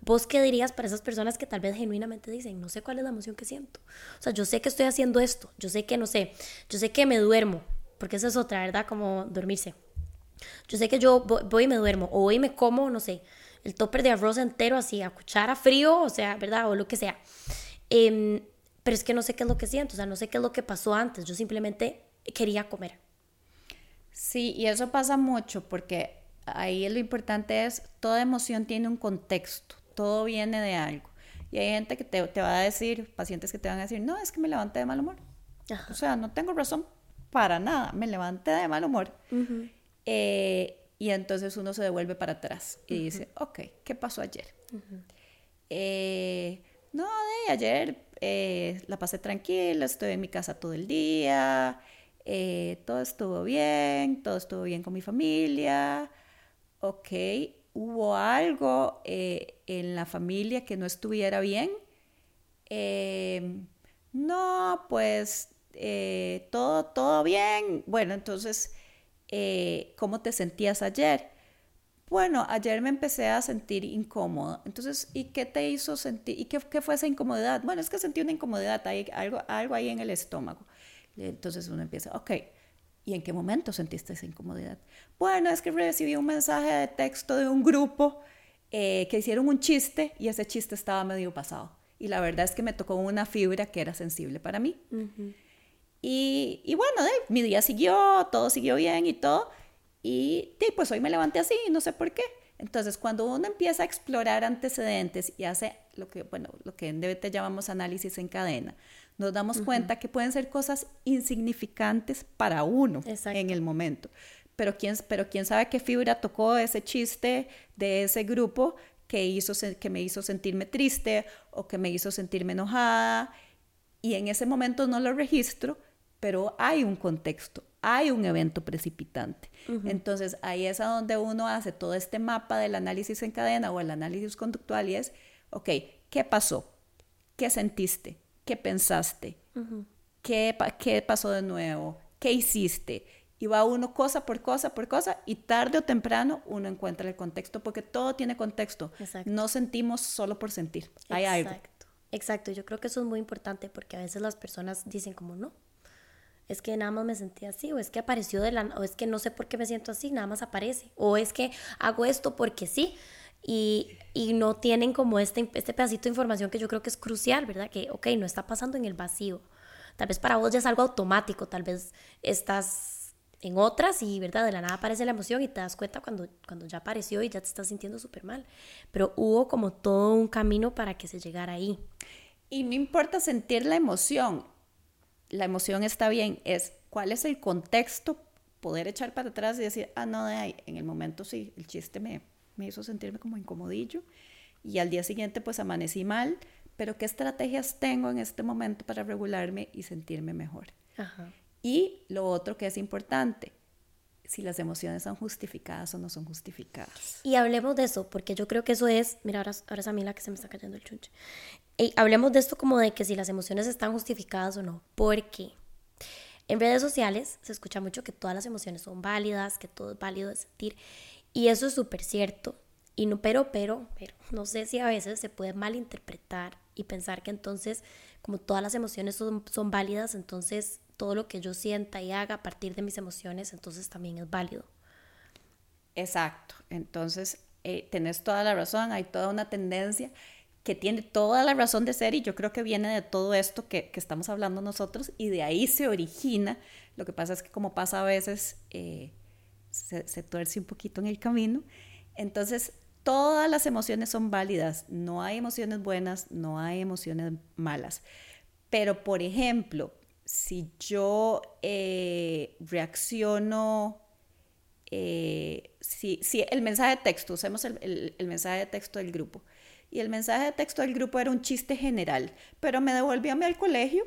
vos qué dirías para esas personas que tal vez genuinamente dicen, no sé cuál es la emoción que siento. O sea, yo sé que estoy haciendo esto, yo sé que no sé, yo sé que me duermo, porque esa es otra, ¿verdad? Como dormirse. Yo sé que yo voy y me duermo, o voy y me como, no sé, el topper de arroz entero así, a cuchara frío, o sea, ¿verdad? O lo que sea. Em, pero es que no sé qué es lo que siento, o sea, no sé qué es lo que pasó antes, yo simplemente quería comer. Sí, y eso pasa mucho porque ahí lo importante es, toda emoción tiene un contexto, todo viene de algo. Y hay gente que te, te va a decir, pacientes que te van a decir, no, es que me levanté de mal humor. O sea, no tengo razón para nada, me levanté de mal humor. Eh, y entonces uno se devuelve para atrás y dice, ok, ¿qué pasó ayer? Eh, no, de ayer eh, la pasé tranquila, estoy en mi casa todo el día, todo estuvo bien, todo estuvo bien con mi familia, ok, hubo algo eh, en la familia que no estuviera bien. Em, no, pues eh, todo, todo bien. Bueno, entonces, eh, ¿cómo te sentías ayer? Bueno, ayer me empecé a sentir incómoda. Entonces, ¿y qué te hizo sentir? ¿Y qué, qué, fue esa incomodidad? Bueno, es que sentí una incomodidad, hay algo, algo ahí en el estómago. Entonces uno empieza, ok, ¿Y en qué momento sentiste esa incomodidad? Bueno, es que recibí un mensaje de texto de un grupo eh, que hicieron un chiste y ese chiste estaba medio pasado. y la verdad es que me tocó una fibra que era sensible para mí. y, y, bueno, mi día siguió, todo siguió bien y todo, y, pues hoy me levanté así, no sé por qué. Entonces, cuando uno empieza a explorar antecedentes y hace lo que, bueno, lo que en DBT llamamos análisis en cadena, nos damos cuenta que pueden ser cosas insignificantes para uno en el momento. Pero quién, pero quién sabe qué fibra tocó ese chiste de ese grupo que, hizo, que me hizo sentirme triste o que me hizo sentirme enojada. Y en ese momento no lo registro, pero hay un contexto, hay un evento precipitante. Entonces ahí es a donde uno hace todo este mapa del análisis en cadena o el análisis conductual y es, ok, ¿qué pasó? ¿Qué sentiste? ¿Qué pensaste? ¿Qué, ¿Qué pasó de nuevo? ¿Qué hiciste? Y va uno cosa por cosa por cosa y tarde o temprano uno encuentra el contexto porque todo tiene contexto. No sentimos solo por sentir. Hay algo. Exacto, yo creo que eso es muy importante porque a veces las personas dicen como no, es que nada más me sentí así, o es que apareció de la, o es que no sé por qué me siento así, nada más aparece, o es que hago esto porque sí, y, y no tienen como este, este pedacito de información que yo creo que es crucial, ¿verdad? Que, ok, no está pasando en el vacío, tal vez para vos ya es algo automático, tal vez estás en otras y, ¿verdad? De la nada aparece la emoción y te das cuenta cuando, cuando ya apareció y ya te estás sintiendo súper mal, pero hubo como todo un camino para que se llegara ahí. Y no importa sentir la emoción, la emoción está bien, es cuál es el contexto, poder echar para atrás y decir, ah, no, en el momento sí, el chiste me, me hizo sentirme como incomodillo y al día siguiente pues amanecí mal, pero ¿qué estrategias tengo en este momento para regularme y sentirme mejor? Y lo otro que es importante, si las emociones son justificadas o no son justificadas. Y hablemos de eso, porque yo creo que eso es, mira, ahora, ahora es a mí la que se me está cayendo el chunche. Y hablemos de esto como de que si las emociones están justificadas o no, porque en redes sociales se escucha mucho que todas las emociones son válidas, que todo es válido de sentir, y eso es súper cierto. Y no, pero, pero, pero, no sé si a veces se puede malinterpretar y pensar que entonces, como todas las emociones son, son válidas, entonces todo lo que yo sienta y haga a partir de mis emociones, entonces también es válido. Exacto. Entonces, eh, tenés toda la razón, hay toda una tendencia que tiene toda la razón de ser y yo creo que viene de todo esto que, que estamos hablando nosotros y de ahí se origina. Lo que pasa es que como pasa a veces, eh, se, se tuerce un poquito en el camino. Entonces, todas las emociones son válidas, no hay emociones buenas, no hay emociones malas. Pero, por ejemplo, si yo eh, reacciono, eh, si, si, el mensaje de texto, usemos el, el, mensaje de texto del grupo, y el mensaje de texto del grupo era un chiste general, pero me devolvió a mí al colegio,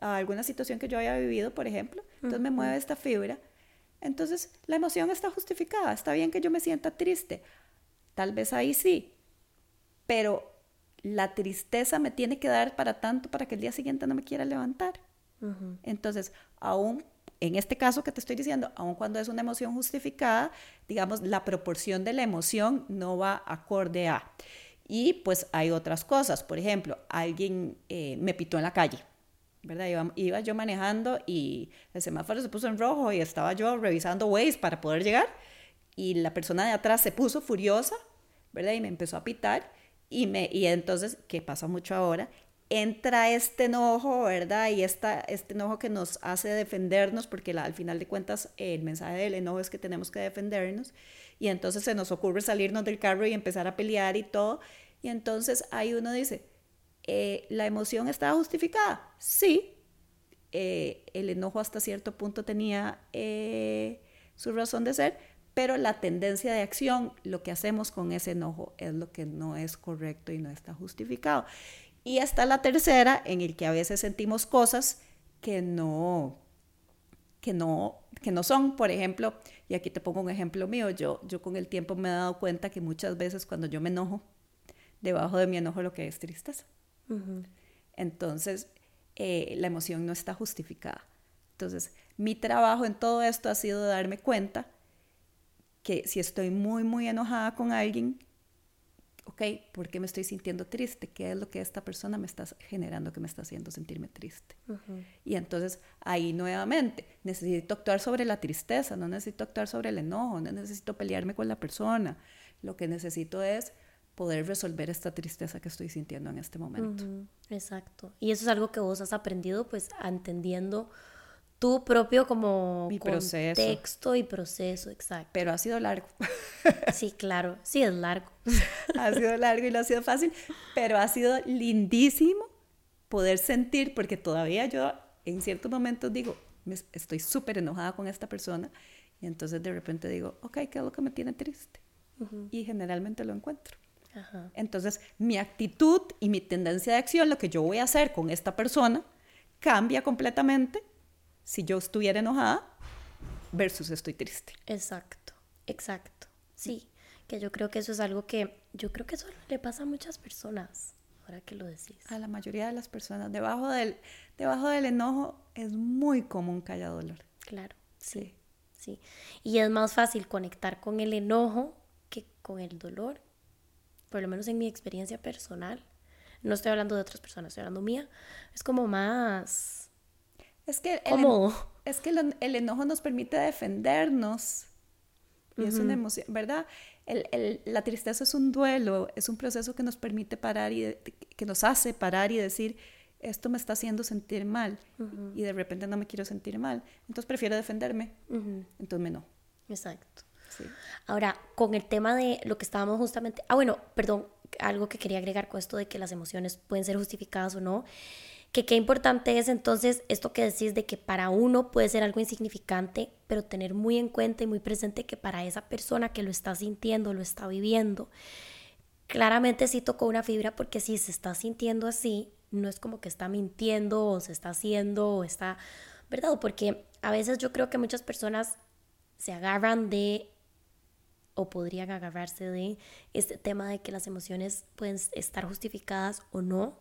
a alguna situación que yo había vivido, por ejemplo, entonces me mueve esta fibra, entonces la emoción está justificada, está bien que yo me sienta triste, tal vez ahí sí, pero la tristeza me tiene que dar para tanto para que el día siguiente no me quiera levantar. Entonces, aún en este caso que te estoy diciendo, aun cuando es una emoción justificada, digamos, la proporción de la emoción no va acorde a. Y pues hay otras cosas, por ejemplo, alguien eh, me pitó en la calle, ¿verdad? Iba, yo manejando y el semáforo se puso en rojo y estaba yo revisando Waze para poder llegar y la persona de atrás se puso furiosa, ¿verdad? Y me empezó a pitar y, me, y entonces, ¿qué pasa mucho ahora? entra este enojo, ¿verdad? Y esta, este enojo que nos hace defendernos, porque al final de cuentas el mensaje del enojo es que tenemos que defendernos, y entonces se nos ocurre salirnos del carro y empezar a pelear y todo, y entonces ahí uno dice, eh, ¿la emoción estaba justificada? Sí, eh, el enojo hasta cierto punto tenía eh, su razón de ser, pero la tendencia de acción, lo que hacemos con ese enojo es lo que no es correcto y no está justificado. Y hasta la tercera, en el que a veces sentimos cosas que no, que no, que no son. Por ejemplo, y aquí te pongo un ejemplo mío, yo, yo con el tiempo me he dado cuenta que muchas veces cuando yo me enojo, debajo de mi enojo lo que es tristeza. Entonces, eh, la emoción no está justificada. Entonces, mi trabajo en todo esto ha sido darme cuenta que si estoy muy, muy enojada con alguien, ok, ¿por qué me estoy sintiendo triste? ¿Qué es lo que esta persona me está generando que me está haciendo sentirme triste? Y entonces ahí nuevamente necesito actuar sobre la tristeza, no necesito actuar sobre el enojo, no necesito pelearme con la persona. Lo que necesito es poder resolver esta tristeza que estoy sintiendo en este momento. Exacto. Y eso es algo que vos has aprendido, pues, entendiendo tu propio como Mi contexto y proceso, exacto. Pero ha sido largo. <laughs> Sí, claro, sí es largo. <laughs> ha sido largo y no ha sido fácil, pero ha sido lindísimo poder sentir, porque todavía yo en ciertos momentos digo, estoy súper enojada con esta persona, y entonces de repente digo, ok, ¿qué es lo que me tiene triste? Y generalmente lo encuentro. Entonces, mi actitud y mi tendencia de acción, lo que yo voy a hacer con esta persona, cambia completamente si yo estuviera enojada versus estoy triste. Exacto, exacto. Sí, que yo creo que eso es algo que yo creo que eso le pasa a muchas personas, ahora que lo decís. A la mayoría de las personas. Debajo del, debajo del enojo es muy común que haya dolor. Claro, sí, sí. Y es más fácil conectar con el enojo que con el dolor, por lo menos en mi experiencia personal. No estoy hablando de otras personas, estoy hablando mía. Es como más es que el, es que el, enojo nos permite defendernos. Y es una emoción, ¿verdad? El, la tristeza es un duelo, es un proceso que nos permite parar y que nos hace parar y decir, esto me está haciendo sentir mal y de repente no me quiero sentir mal. Entonces prefiero defenderme. Entonces me no. Exacto. Ahora, con el tema de lo que estábamos justamente... Ah, bueno, perdón, algo que quería agregar con esto de que las emociones pueden ser justificadas o no que qué importante es entonces esto que decís de que para uno puede ser algo insignificante, pero tener muy en cuenta y muy presente que para esa persona que lo está sintiendo, lo está viviendo, claramente sí tocó una fibra porque si se está sintiendo así, no es como que está mintiendo o se está haciendo o está, ¿verdad? Porque a veces yo creo que muchas personas se agarran de o podrían agarrarse de este tema de que las emociones pueden estar justificadas o no,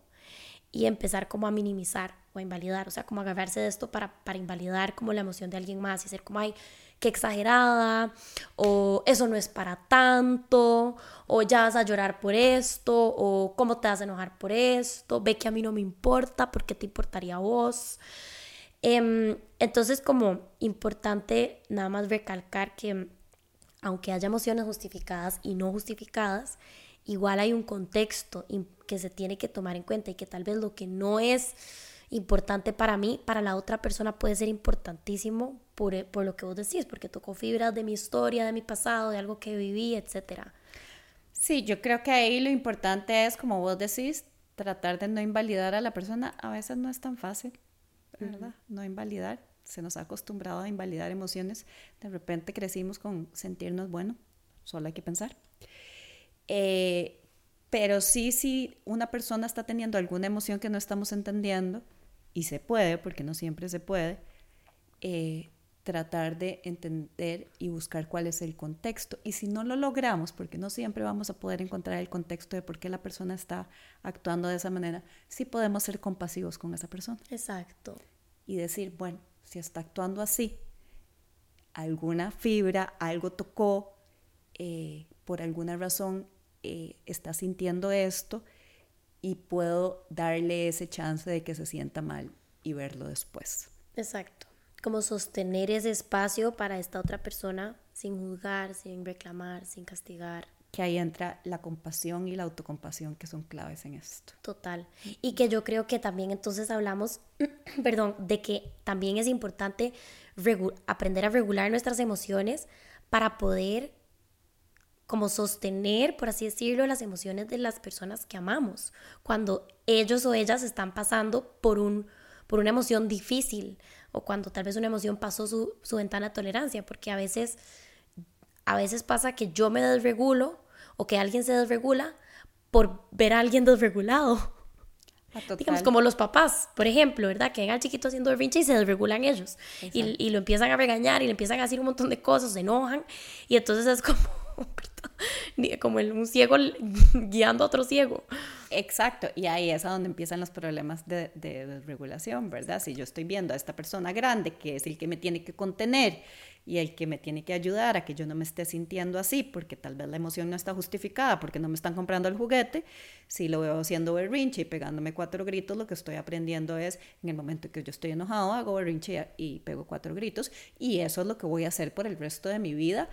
y empezar como a minimizar o a invalidar, o sea, como agarrarse de esto para, para invalidar como la emoción de alguien más y ser como, ay, qué exagerada, o eso no es para tanto, o ya vas a llorar por esto, o cómo te vas a enojar por esto, ve que a mí no me importa, ¿por qué te importaría a vos? Em, entonces, como importante nada más recalcar que aunque haya emociones justificadas y no justificadas, igual hay un contexto que se tiene que tomar en cuenta y que tal vez lo que no es importante para mí, para la otra persona puede ser importantísimo por, eh, por lo que vos decís, porque tocó fibras de mi historia, de mi pasado, de algo que viví, etc. Sí, yo creo que ahí lo importante es, como vos decís, tratar de no invalidar a la persona. A veces no es tan fácil, ¿verdad? No invalidar. Se nos ha acostumbrado a invalidar emociones. De repente crecimos con sentirnos bueno, solo hay que pensar. Eh, pero sí, si una persona está teniendo alguna emoción que no estamos entendiendo, y se puede, porque no siempre se puede, eh, tratar de entender y buscar cuál es el contexto. Y si no lo logramos, porque no siempre vamos a poder encontrar el contexto de por qué la persona está actuando de esa manera, sí podemos ser compasivos con esa persona. Exacto. Y decir, bueno, si está actuando así, alguna fibra, algo tocó, eh, por alguna razón eh, está sintiendo esto y puedo darle ese chance de que se sienta mal y verlo después. Exacto. Como sostener ese espacio para esta otra persona sin juzgar, sin reclamar, sin castigar. Que ahí entra la compasión y la autocompasión que son claves en esto. Total. Y que yo creo que también entonces hablamos, <clears throat> perdón, de que también es importante aprender a regular nuestras emociones para poder como sostener, por así decirlo, las emociones de las personas que amamos, cuando ellos o ellas están pasando por, un, por una emoción difícil o cuando tal vez una emoción pasó su, su ventana de tolerancia, porque a veces, a veces pasa que yo me desregulo o que alguien se desregula por ver a alguien desregulado. Ah, Digamos, como los papás, por ejemplo, ¿verdad? Que ven al chiquito haciendo berrinche y se desregulan ellos. Y, y, lo empiezan a regañar y le empiezan a decir un montón de cosas, se enojan. Y entonces es como, <laughs> como un ciego <laughs> guiando a otro ciego. Exacto, y ahí es a donde empiezan los problemas de, de desregulación, ¿verdad? Si yo estoy viendo a esta persona grande, que es el que me tiene que contener y el que me tiene que ayudar a que yo no me esté sintiendo así, porque tal vez la emoción no está justificada, porque no me están comprando el juguete, si lo veo haciendo berrinche y pegándome cuatro gritos, lo que estoy aprendiendo es, en el momento que yo estoy enojado, hago berrinche y pego cuatro gritos, y eso es lo que voy a hacer por el resto de mi vida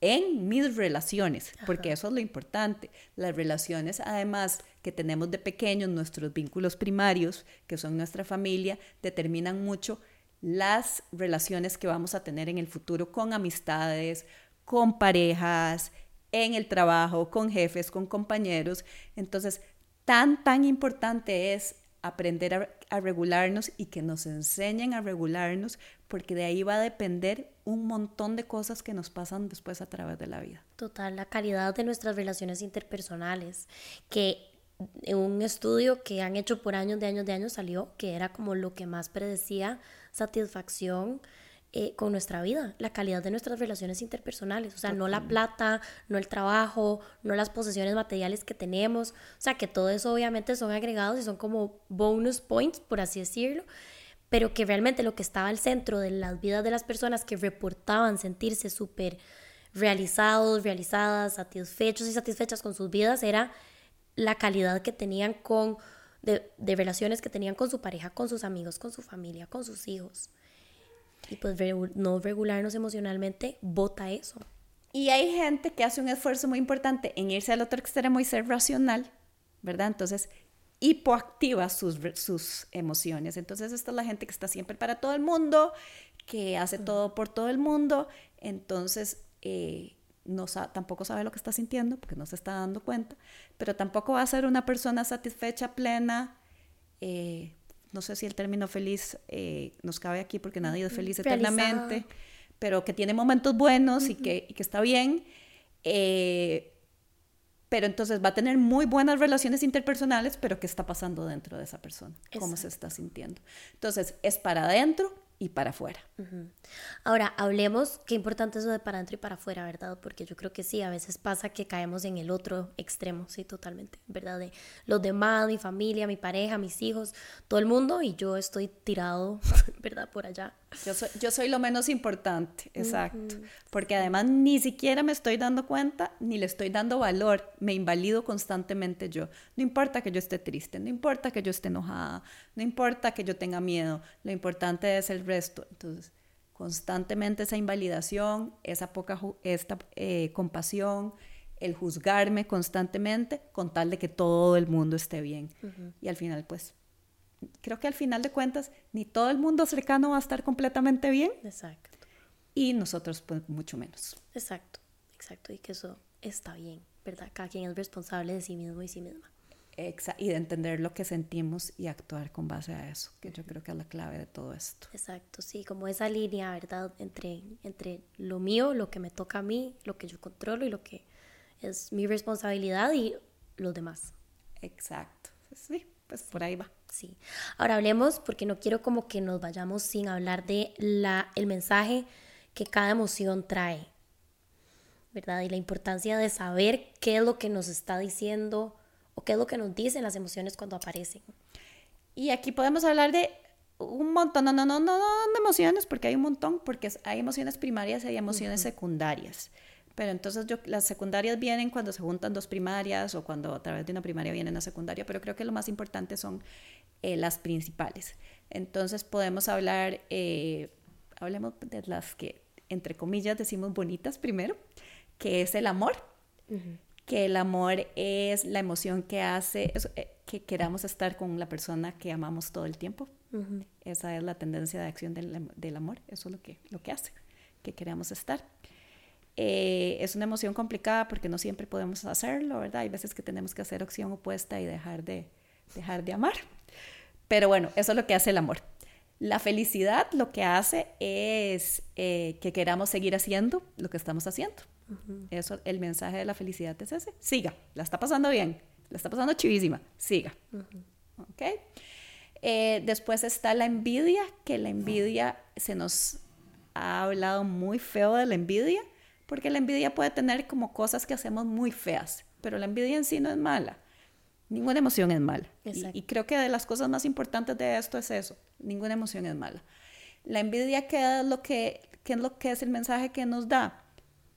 en mis relaciones, porque eso es lo importante. Las relaciones, además, que tenemos de pequeños, nuestros vínculos primarios, que son nuestra familia, determinan mucho las relaciones que vamos a tener en el futuro con amistades, con parejas, en el trabajo, con jefes, con compañeros. Entonces, tan, tan importante es aprender a, regularnos y que nos enseñen a regularnos, porque de ahí va a depender un montón de cosas que nos pasan después a través de la vida. Total, la calidad de nuestras relaciones interpersonales, que en un estudio que han hecho por años de años de años salió que era como lo que más predecía satisfacción eh, con nuestra vida, la calidad de nuestras relaciones interpersonales, o sea, no la plata, no el trabajo, no las posesiones materiales que tenemos, o sea, que todo eso obviamente son agregados y son como bonus points, por así decirlo, pero que realmente lo que estaba al centro de las vidas de las personas que reportaban sentirse súper realizados, realizadas, satisfechos y satisfechas con sus vidas era la calidad que tenían con, de, de relaciones que tenían con su pareja, con sus amigos, con su familia, con sus hijos. Y pues no regularnos emocionalmente bota eso. Y hay gente que hace un esfuerzo muy importante en irse al otro extremo y ser racional, ¿verdad? Entonces, hipoactiva sus, sus emociones. Entonces, esta es la gente que está siempre para todo el mundo, que hace todo por todo el mundo. Entonces, eh, no tampoco sabe lo que está sintiendo porque no se está dando cuenta, pero tampoco va a ser una persona satisfecha, plena, eh, no sé si el término feliz eh, nos cabe aquí porque nadie es feliz eternamente, pero que tiene momentos buenos y, que, está bien. Eh, pero entonces va a tener muy buenas relaciones interpersonales, pero ¿qué está pasando dentro de esa persona? ¿Cómo se está sintiendo? Entonces, es para adentro y para afuera. Ahora, hablemos, qué importante eso de para adentro y para afuera, ¿verdad? Porque yo creo que sí, a veces pasa que caemos en el otro extremo, sí, totalmente, ¿verdad? De los demás, mi familia, mi pareja, mis hijos, todo el mundo y yo estoy tirado, <laughs> ¿verdad? Por allá. Yo soy, yo soy lo menos importante, exacto. Porque además ni siquiera me estoy dando cuenta ni le estoy dando valor. Me invalido constantemente yo. No importa que yo esté triste, no importa que yo esté enojada, no importa que yo tenga miedo. Lo importante es el resto. Entonces, constantemente esa invalidación, esa poca esta, eh, compasión, el juzgarme constantemente con tal de que todo el mundo esté bien. Y al final, pues, creo que al final de cuentas, ni todo el mundo cercano va a estar completamente bien. Exacto. Y nosotros, pues, mucho menos. Exacto, exacto. Y que eso está bien, ¿verdad? Cada quien es responsable de sí mismo y sí misma. Y de entender lo que sentimos y actuar con base a eso, que yo creo que es la clave de todo esto. Exacto, sí, como esa línea, ¿verdad? Entre, entre lo mío, lo que me toca a mí, lo que yo controlo y lo que es mi responsabilidad y los demás. Exacto, sí, pues por ahí va. Sí. Ahora hablemos, porque no quiero como que nos vayamos sin hablar de la, el mensaje que cada emoción trae, ¿verdad? Y la importancia de saber qué es lo que nos está diciendo o qué es lo que nos dicen las emociones cuando aparecen. Y aquí podemos hablar de un montón, no, no, no, no, no de emociones, porque hay un montón, porque hay emociones primarias y hay emociones secundarias. Pero entonces yo, las secundarias vienen cuando se juntan dos primarias o cuando a través de una primaria vienen a secundaria, pero creo que lo más importante son eh, las principales. Entonces podemos hablar, eh, hablemos de las que, entre comillas, decimos bonitas primero, que es el amor. Que el amor es la emoción que hace eh, que queramos estar con la persona que amamos todo el tiempo. Esa es la tendencia de acción del, del, amor, eso es lo que, lo que hace, que queramos estar. es una emoción complicada porque no siempre podemos hacerlo, ¿verdad? Hay veces que tenemos que hacer opción opuesta y dejar de, dejar de amar. Pero bueno, eso es lo que hace el amor. La felicidad lo que hace es eh, que queramos seguir haciendo lo que estamos haciendo. Eso, el mensaje de la felicidad es ese. Siga, la está pasando bien, la está pasando chivísima, siga. Eh, después está la envidia, que la envidia se nos ha hablado muy feo de la envidia, porque la envidia puede tener como cosas que hacemos muy feas, pero la envidia en sí no es mala. Ninguna emoción es mala. Y, creo que de las cosas más importantes de esto es eso. Ninguna emoción es mala. La envidia, ¿qué es lo que, es, lo que es el mensaje que nos da?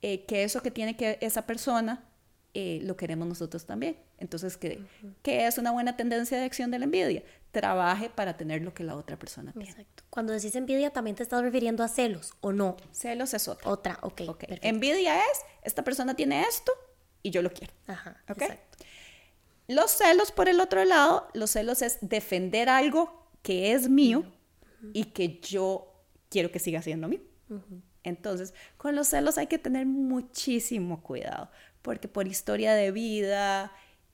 Eh, que eso que tiene que esa persona, eh, lo queremos nosotros también. Entonces, ¿qué, ¿qué es una buena tendencia de acción de la envidia? Trabaje para tener lo que la otra persona tiene. Cuando decís envidia, también te estás refiriendo a celos, ¿o no? Celos es otra. Otra, ok. okay. Envidia es, esta persona tiene esto y yo lo quiero. Ajá, ¿okay? exacto. Los celos, por el otro lado, los celos es defender algo que es mío y que yo quiero que siga siendo mío. Entonces, con los celos hay que tener muchísimo cuidado, porque por historia de vida,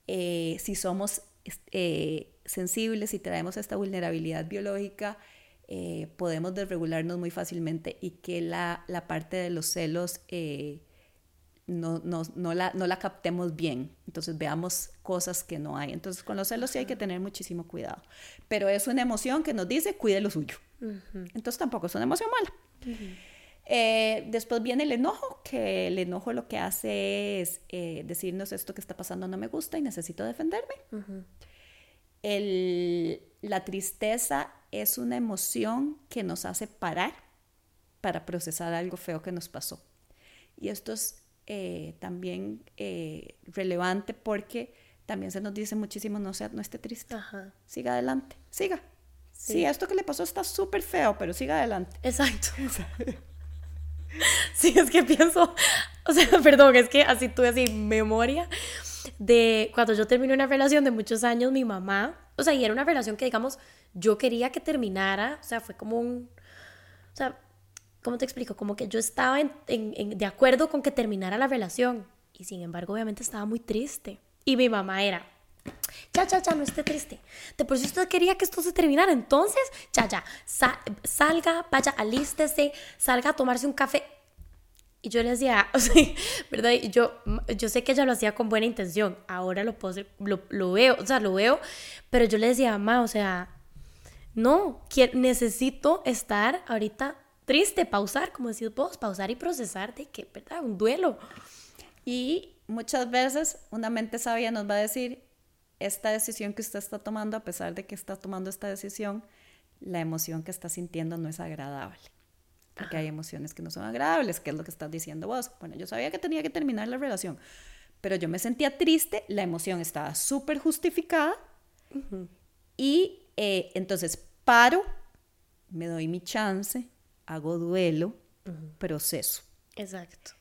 eh, si somos eh, sensibles y traemos esta vulnerabilidad biológica, eh, podemos desregularnos muy fácilmente y que la, la parte de los celos no, no, no, la, no la captemos bien. Entonces veamos cosas que no hay. Entonces con los celos sí hay que tener muchísimo cuidado. Pero es una emoción que nos dice cuide lo suyo. Entonces tampoco es una emoción mala. Eh, después viene el enojo, que el enojo lo que hace es eh, decirnos esto que está pasando no me gusta y necesito defenderme. el, la tristeza es una emoción que nos hace parar para procesar algo feo que nos pasó. Y esto es eh, también relevante porque también se nos dice muchísimo no, sea, no esté triste, siga adelante, siga. Sí. esto que le pasó está súper feo, pero siga adelante. Exacto. <laughs> <laughs> Sí, es que pienso, o sea, <laughs> perdón, es que así tuve así memoria de cuando yo terminé una relación de muchos años, mi mamá, o sea, y era una relación que, digamos, yo quería que terminara, o sea, fue como un, o sea, ¿cómo te explico? Como que yo estaba en, en, de acuerdo con que terminara la relación, y sin embargo, obviamente estaba muy triste. Y mi mamá era, ya, ya, ya, no esté triste. De por si usted quería que esto se terminara, entonces, ya, ya, salga, vaya, alístese, salga a tomarse un café. Y yo le decía, <laughs> o sea, ¿verdad? Y yo, yo sé que ella lo hacía con buena intención, ahora lo, puedo, lo, lo veo, o sea, lo veo, pero yo le decía, mamá, o sea, no, necesito estar ahorita triste, pausar, como decís vos, pausar y procesar de que, ¿verdad? Un duelo. Y muchas veces una mente sabia nos va a decir, esta decisión que usted está tomando, a pesar de que está tomando esta decisión, la emoción que está sintiendo no es agradable porque hay emociones que no son agradables, que es lo que estás diciendo vos. Bueno, yo sabía que tenía que terminar la relación, pero yo me sentía triste, la emoción estaba súper justificada y eh, entonces paro, me doy mi chance, hago duelo, proceso. Exacto.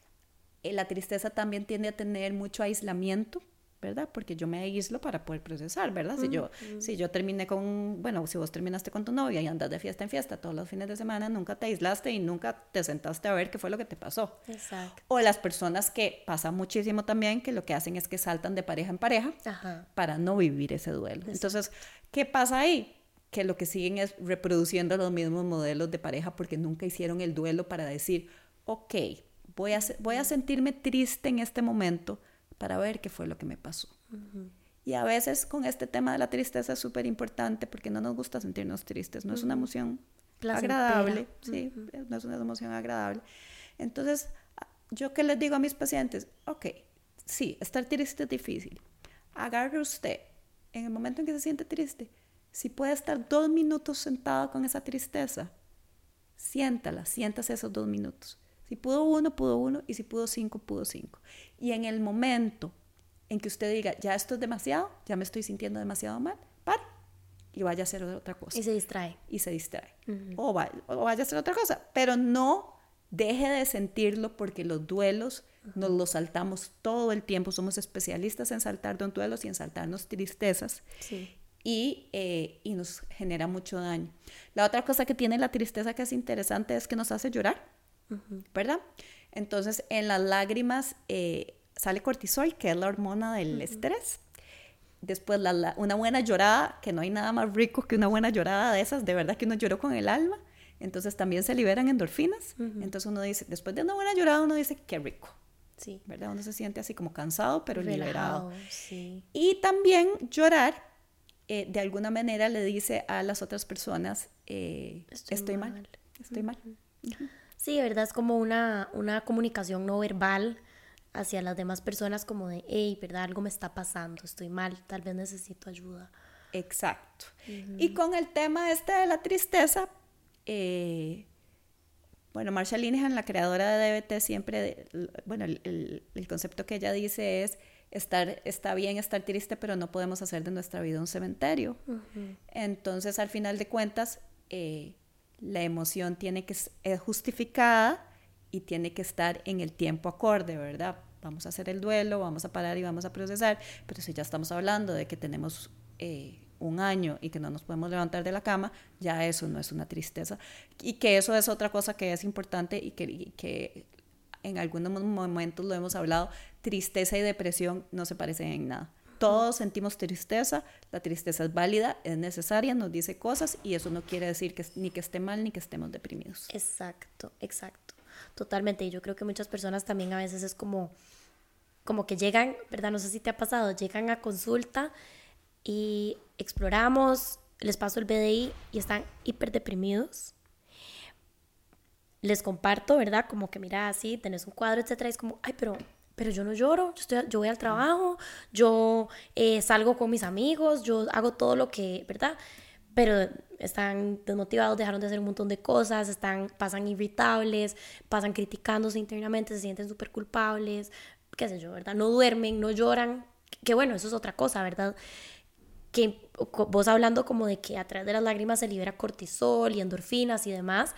Eh, la tristeza también tiende a tener mucho aislamiento ¿verdad? Porque yo me aíslo para poder procesar, ¿verdad? Si yo, si yo terminé con, bueno, si vos terminaste con tu novia y andas de fiesta en fiesta todos los fines de semana, nunca te aislaste y nunca te sentaste a ver qué fue lo que te pasó. Exacto. O las personas que pasa muchísimo también, que lo que hacen es que saltan de pareja en pareja para no vivir ese duelo. Entonces, ¿qué pasa ahí? Que lo que siguen es reproduciendo los mismos modelos de pareja porque nunca hicieron el duelo para decir, ok, voy a, voy a sentirme triste en este momento, para ver qué fue lo que me pasó. Y a veces con este tema de la tristeza es súper importante porque no nos gusta sentirnos tristes, no es una emoción agradable, sí, no es una emoción agradable. Entonces, yo que les digo a mis pacientes, ok, sí, estar triste es difícil. Agarre usted, en el momento en que se siente triste, si puede estar dos minutos sentado con esa tristeza, siéntala, siéntase esos dos minutos. Si pudo uno, pudo uno, y si pudo cinco, pudo cinco. Y en el momento en que usted diga, ya esto es demasiado, ya me estoy sintiendo demasiado mal, para y vaya a hacer otra cosa. Y se distrae. Y se distrae. o, vaya, o, vaya a hacer otra cosa, pero no deje de sentirlo porque los duelos nos los saltamos todo el tiempo. Somos especialistas en saltar de duelos y en saltarnos tristezas. Sí. Y, eh, y nos genera mucho daño. La otra cosa que tiene la tristeza que es interesante es que nos hace llorar. ¿Verdad? Entonces, en las lágrimas eh, sale cortisol, que es la hormona del estrés. Después, una buena llorada, que no hay nada más rico que una buena llorada de esas, de verdad que uno lloró con el alma. Entonces, también se liberan endorfinas. Entonces, uno dice, después de una buena llorada, uno dice, qué rico. Sí. ¿Verdad? Uno se siente así como cansado, pero liberado. Sí. Y también llorar, eh, de alguna manera, le dice a las otras personas, eh, estoy, mal. estoy mal. Sí, de verdad es como una, una comunicación no verbal hacia las demás personas como de, hey, ¿verdad? Algo me está pasando, estoy mal, tal vez necesito ayuda. Exacto. Y con el tema este de la tristeza, eh, bueno, Marshall Linehan, la creadora de DBT, siempre, bueno, el, el, concepto que ella dice es, estar, está bien estar triste, pero no podemos hacer de nuestra vida un cementerio. Entonces, al final de cuentas, eh, la emoción tiene que ser justificada y tiene que estar en el tiempo acorde, ¿verdad? Vamos a hacer el duelo, vamos a parar y vamos a procesar, pero si ya estamos hablando de que tenemos eh, un año y que no nos podemos levantar de la cama, ya eso no es una tristeza. Y que eso es otra cosa que es importante y que, y que en algunos momentos lo hemos hablado, tristeza y depresión no se parecen en nada. Todos sentimos tristeza, la tristeza es válida, es necesaria, nos dice cosas y eso no quiere decir que ni que esté mal ni que estemos deprimidos. Exacto, exacto. Totalmente. Y yo creo que muchas personas también a veces es como, como que llegan, ¿verdad? No sé si te ha pasado, llegan a consulta y exploramos, les paso el BDI y están hiper deprimidos les comparto, ¿verdad? Como que mira, así, tenés un cuadro, etcétera, y es como, ay, pero, pero yo no lloro, yo, estoy, yo voy al trabajo, yo eh, salgo con mis amigos, yo hago todo lo que, ¿verdad? Pero están desmotivados, dejaron de hacer un montón de cosas, están, pasan irritables, pasan criticándose internamente, se sienten súper culpables, qué sé yo, ¿verdad? No duermen, no lloran, que bueno, eso es otra cosa, ¿verdad? Que vos hablando como de que a través de las lágrimas se libera cortisol y endorfinas y demás,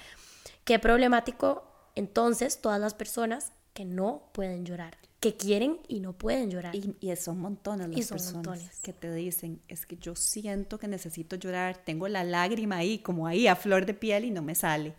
Qué problemático entonces todas las personas que no pueden llorar, que quieren y no pueden llorar. Y, y son montones las personas que te dicen, es que yo siento que necesito llorar, tengo la lágrima ahí, como ahí a flor de piel y no me sale.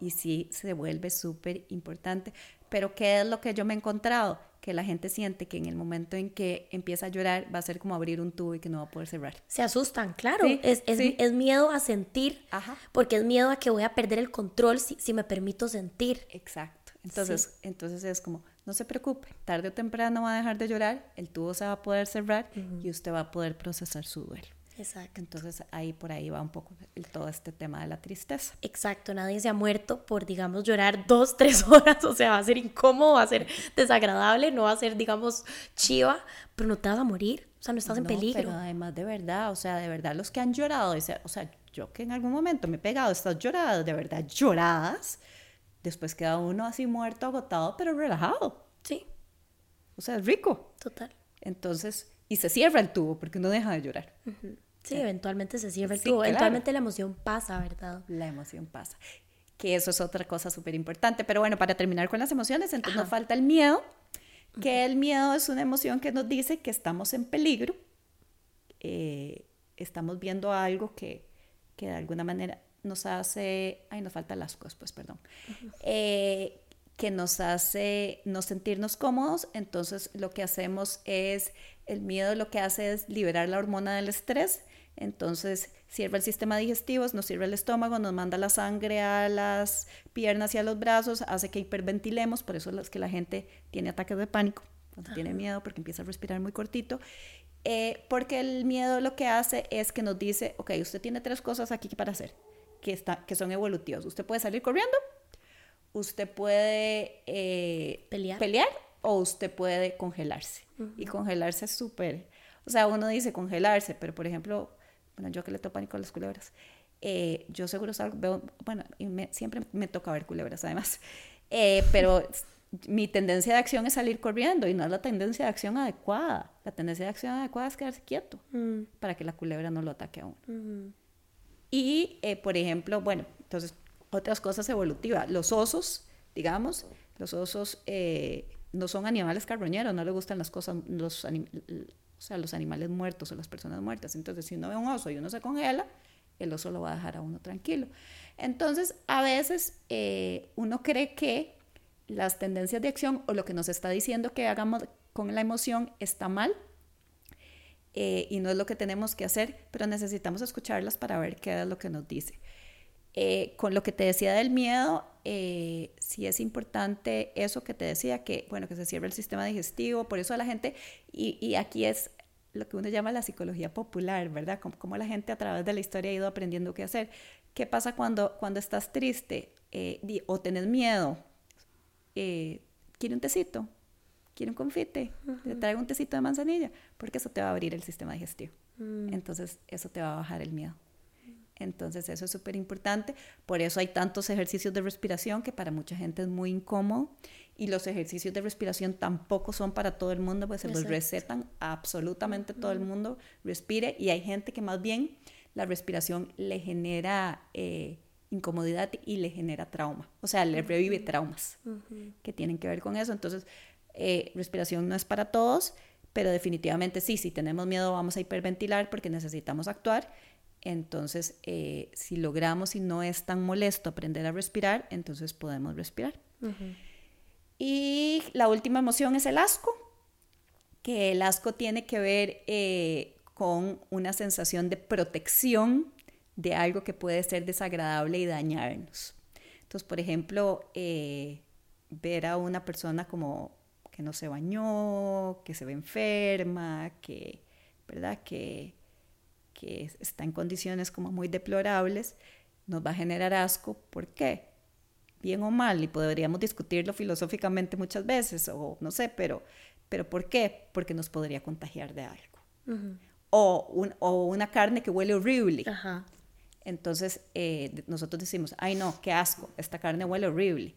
Y sí, se vuelve súper importante. Pero ¿qué es lo que yo me he encontrado? que la gente siente que en el momento en que empieza a llorar va a ser como abrir un tubo y que no va a poder cerrar. Se asustan, claro. es, es, miedo a sentir, porque es miedo a que voy a perder el control si, si me permito sentir. Exacto. Entonces, entonces es como, no se preocupe, tarde o temprano va a dejar de llorar, el tubo se va a poder cerrar y usted va a poder procesar su duelo. Exacto. Entonces ahí por ahí va un poco todo este tema de la tristeza. Exacto, nadie se ha muerto por, digamos, llorar dos, <laughs> tres horas, o sea, va a ser incómodo, va a ser desagradable, no va a ser, digamos, chiva, pero no te vas a morir, o sea, no estás en peligro. Pero además de verdad, o sea, de verdad los que han llorado, o sea, yo que en algún momento me he pegado estas lloradas, de verdad lloradas, después queda uno así muerto, agotado, pero relajado. Sí. O sea, es rico. Total. Entonces, y se cierra el tubo porque no deja de llorar. Sí, eventualmente se cierra el tubo. Eventualmente la emoción pasa, ¿verdad? La emoción pasa. Que eso es otra cosa súper importante. Pero bueno, para terminar con las emociones, entonces nos falta el miedo, que el miedo es una emoción que nos dice que estamos en peligro, eh, estamos viendo algo que, que, de alguna manera nos hace, ay, nos falta las cosas, pues perdón, eh, que nos hace no sentirnos cómodos, entonces lo que hacemos es, el miedo lo que hace es liberar la hormona del estrés, entonces sirve el sistema digestivo, nos sirve el estómago, nos manda la sangre a las piernas y a los brazos, hace que hiperventilemos, por eso es que la gente tiene ataques de pánico, cuando tiene miedo, porque empieza a respirar muy cortito. Eh, porque el miedo lo que hace es que nos dice, ok, usted tiene tres cosas aquí para hacer, que, está, que son evolutivas. Usted puede salir corriendo, usted puede eh, pelear. pelear o usted puede congelarse. Y congelarse es súper, o sea, uno dice congelarse, pero por ejemplo, bueno, yo que le toco pánico a las culebras, eh, yo seguro salgo, veo, bueno, y siempre me toca ver culebras además, eh, pero <laughs> mi tendencia de acción es salir corriendo y no es la tendencia de acción adecuada. La tendencia de acción adecuada es quedarse quieto mm. para que la culebra no lo ataque a uno. Y, eh, por ejemplo, bueno, entonces, otras cosas evolutivas. Los osos, digamos, los osos no son animales carroñeros, no les gustan las cosas, los, o sea, los animales muertos o las personas muertas. Entonces, si uno ve un oso y uno se congela, el oso lo va a dejar a uno tranquilo. Entonces, a veces eh, uno cree que las tendencias de acción o lo que nos está diciendo que hagamos con la emoción está mal eh, y no es lo que tenemos que hacer, pero necesitamos escucharlas para ver qué es lo que nos dice. Eh, con lo que te decía del miedo, eh, sí es importante eso que te decía, que bueno, que se cierre el sistema digestivo, por eso a la gente, y, aquí es lo que uno llama la psicología popular, ¿verdad? Como, la gente a través de la historia ha ido aprendiendo qué hacer. ¿Qué pasa cuando, cuando estás triste eh, o tenés miedo? Eh, ¿Quiere un tecito? ¿Quiere un confite? ¿Le traigo un tecito de manzanilla? Porque eso te va a abrir el sistema digestivo. Mm. Entonces, eso te va a bajar el miedo. Entonces eso es súper importante. Por eso hay tantos ejercicios de respiración que para mucha gente es muy incómodo y los ejercicios de respiración tampoco son para todo el mundo, pues se los recetan a absolutamente todo el mundo, respire y hay gente que más bien la respiración le genera eh, incomodidad y le genera trauma, o sea, le revive traumas que tienen que ver con eso. Entonces, eh, respiración no es para todos, pero definitivamente sí, si tenemos miedo vamos a hiperventilar porque necesitamos actuar. Entonces, eh, si logramos y no es tan molesto aprender a respirar, entonces podemos respirar. Y la última emoción es el asco, que el asco tiene que ver eh, con una sensación de protección de algo que puede ser desagradable y dañarnos. Entonces, por ejemplo, eh, ver a una persona como que no se bañó, que se ve enferma, que, ¿verdad? Que, que está en condiciones como muy deplorables, nos va a generar asco. ¿Por qué? bien o mal, y podríamos discutirlo filosóficamente muchas veces, o no sé, pero, pero ¿por qué? Porque nos podría contagiar de algo. o, o, una carne que huele horrible. Entonces, eh, nosotros decimos, ay no, qué asco, esta carne huele horrible.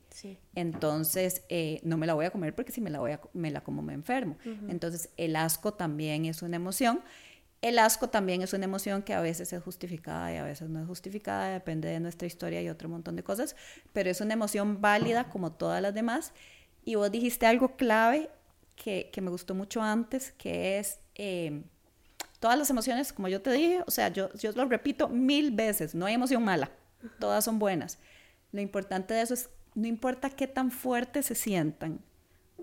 Entonces, eh, no me la voy a comer porque si me la, voy a, me la como me enfermo. Entonces, el asco también es una emoción el asco también es una emoción que a veces es justificada y a veces no es justificada, depende de nuestra historia y otro montón de cosas, pero es una emoción válida como todas las demás. Y vos dijiste algo clave que, me gustó mucho antes, que es em, todas las emociones, como yo te dije, o sea, yo, yo lo repito mil veces, no hay emoción mala, todas son buenas. Lo importante de eso es, no importa qué tan fuerte se sientan,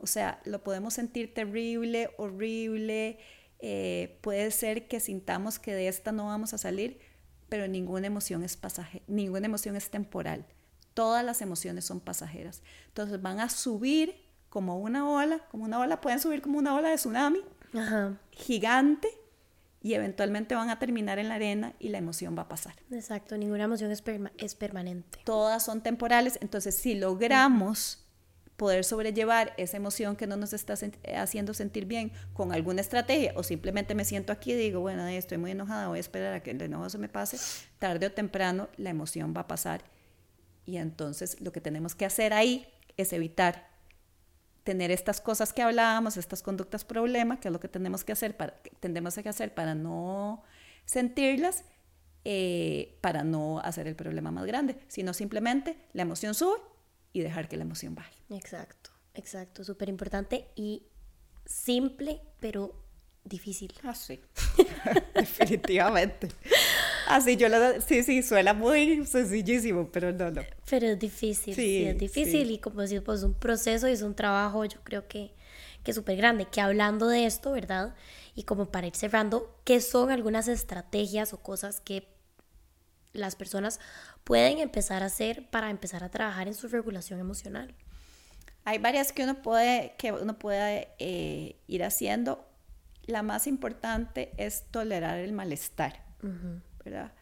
o sea, lo podemos sentir terrible, horrible, eh, puede ser que sintamos que de esta no vamos a salir, pero ninguna emoción es pasaje, ninguna emoción es temporal. Todas las emociones son pasajeras. Entonces van a subir como una ola, como una ola, pueden subir como una ola de tsunami gigante y eventualmente van a terminar en la arena y la emoción va a pasar. Exacto, ninguna emoción es, es permanente. Todas son temporales, entonces si logramos poder sobrellevar esa emoción que no nos está haciendo sentir bien con alguna estrategia o simplemente me siento aquí y digo, bueno, estoy muy enojada, voy a esperar a que el enojo se me pase, tarde o temprano la emoción va a pasar y entonces lo que tenemos que hacer ahí es evitar tener estas cosas que hablábamos, estas conductas problema, que es lo que tenemos que hacer para, tendemos que hacer para no sentirlas, eh, para no hacer el problema más grande, sino simplemente la emoción sube y dejar que la emoción baje. Exacto, exacto, súper importante y simple, pero difícil. Ah, sí, <laughs> definitivamente. Así yo lo, sí, sí, suena muy sencillísimo, pero no, no. Pero es difícil, sí, es difícil y como decís, pues es un proceso y es un trabajo, yo creo que, que súper grande, que hablando de esto, ¿verdad? Y como para ir cerrando, ¿qué son algunas estrategias o cosas que las personas pueden empezar a hacer para empezar a trabajar en su regulación emocional? Hay varias que uno puede, que uno puede eh, ir haciendo. La más importante es tolerar el malestar, ¿verdad?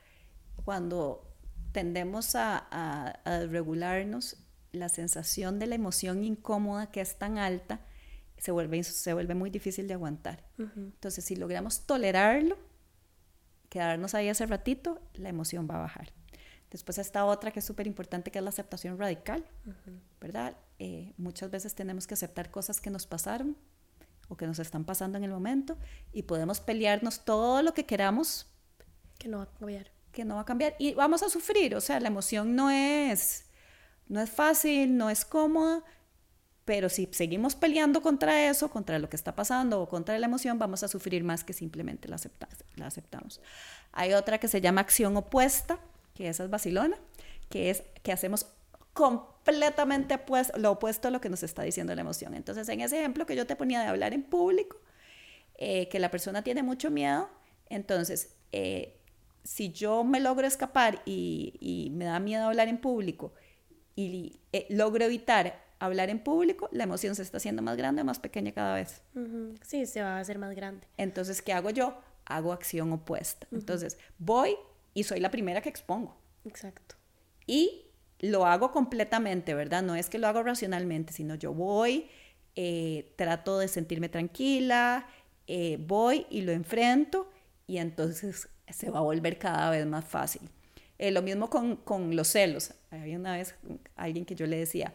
Cuando tendemos a, a, regularnos, la sensación de la emoción incómoda que es tan alta se vuelve, se vuelve muy difícil de aguantar. Entonces, si logramos tolerarlo, quedarnos ahí hace ratito, la emoción va a bajar. Después está otra que es súper importante, que es la aceptación radical, ¿verdad? Eh, muchas veces tenemos que aceptar cosas que nos pasaron o que nos están pasando en el momento y podemos pelearnos todo lo que queramos. Que no va a cambiar. Que no va a cambiar y vamos a sufrir, o sea, la emoción no es, no es fácil, no es cómoda, pero si seguimos peleando contra eso, contra lo que está pasando o contra la emoción, vamos a sufrir más que simplemente la, la aceptamos. Hay otra que se llama acción opuesta, que esa es Basilona, que es que hacemos completamente lo opuesto a lo que nos está diciendo la emoción. Entonces, en ese ejemplo que yo te ponía de hablar en público, eh, que la persona tiene mucho miedo, entonces, eh, si yo me logro escapar y, me da miedo hablar en público y eh, logro evitar hablar en público, la emoción se está haciendo más grande o más pequeña cada vez. Sí, se va a hacer más grande. Entonces, ¿qué hago yo? Hago acción opuesta. Entonces, voy y soy la primera que expongo. Exacto. Y lo hago completamente, ¿verdad? No es que lo hago racionalmente, sino yo voy, eh, trato de sentirme tranquila, eh, voy y lo enfrento y entonces se va a volver cada vez más fácil. Eh, lo mismo con, con, los celos. Había una vez alguien que yo le decía,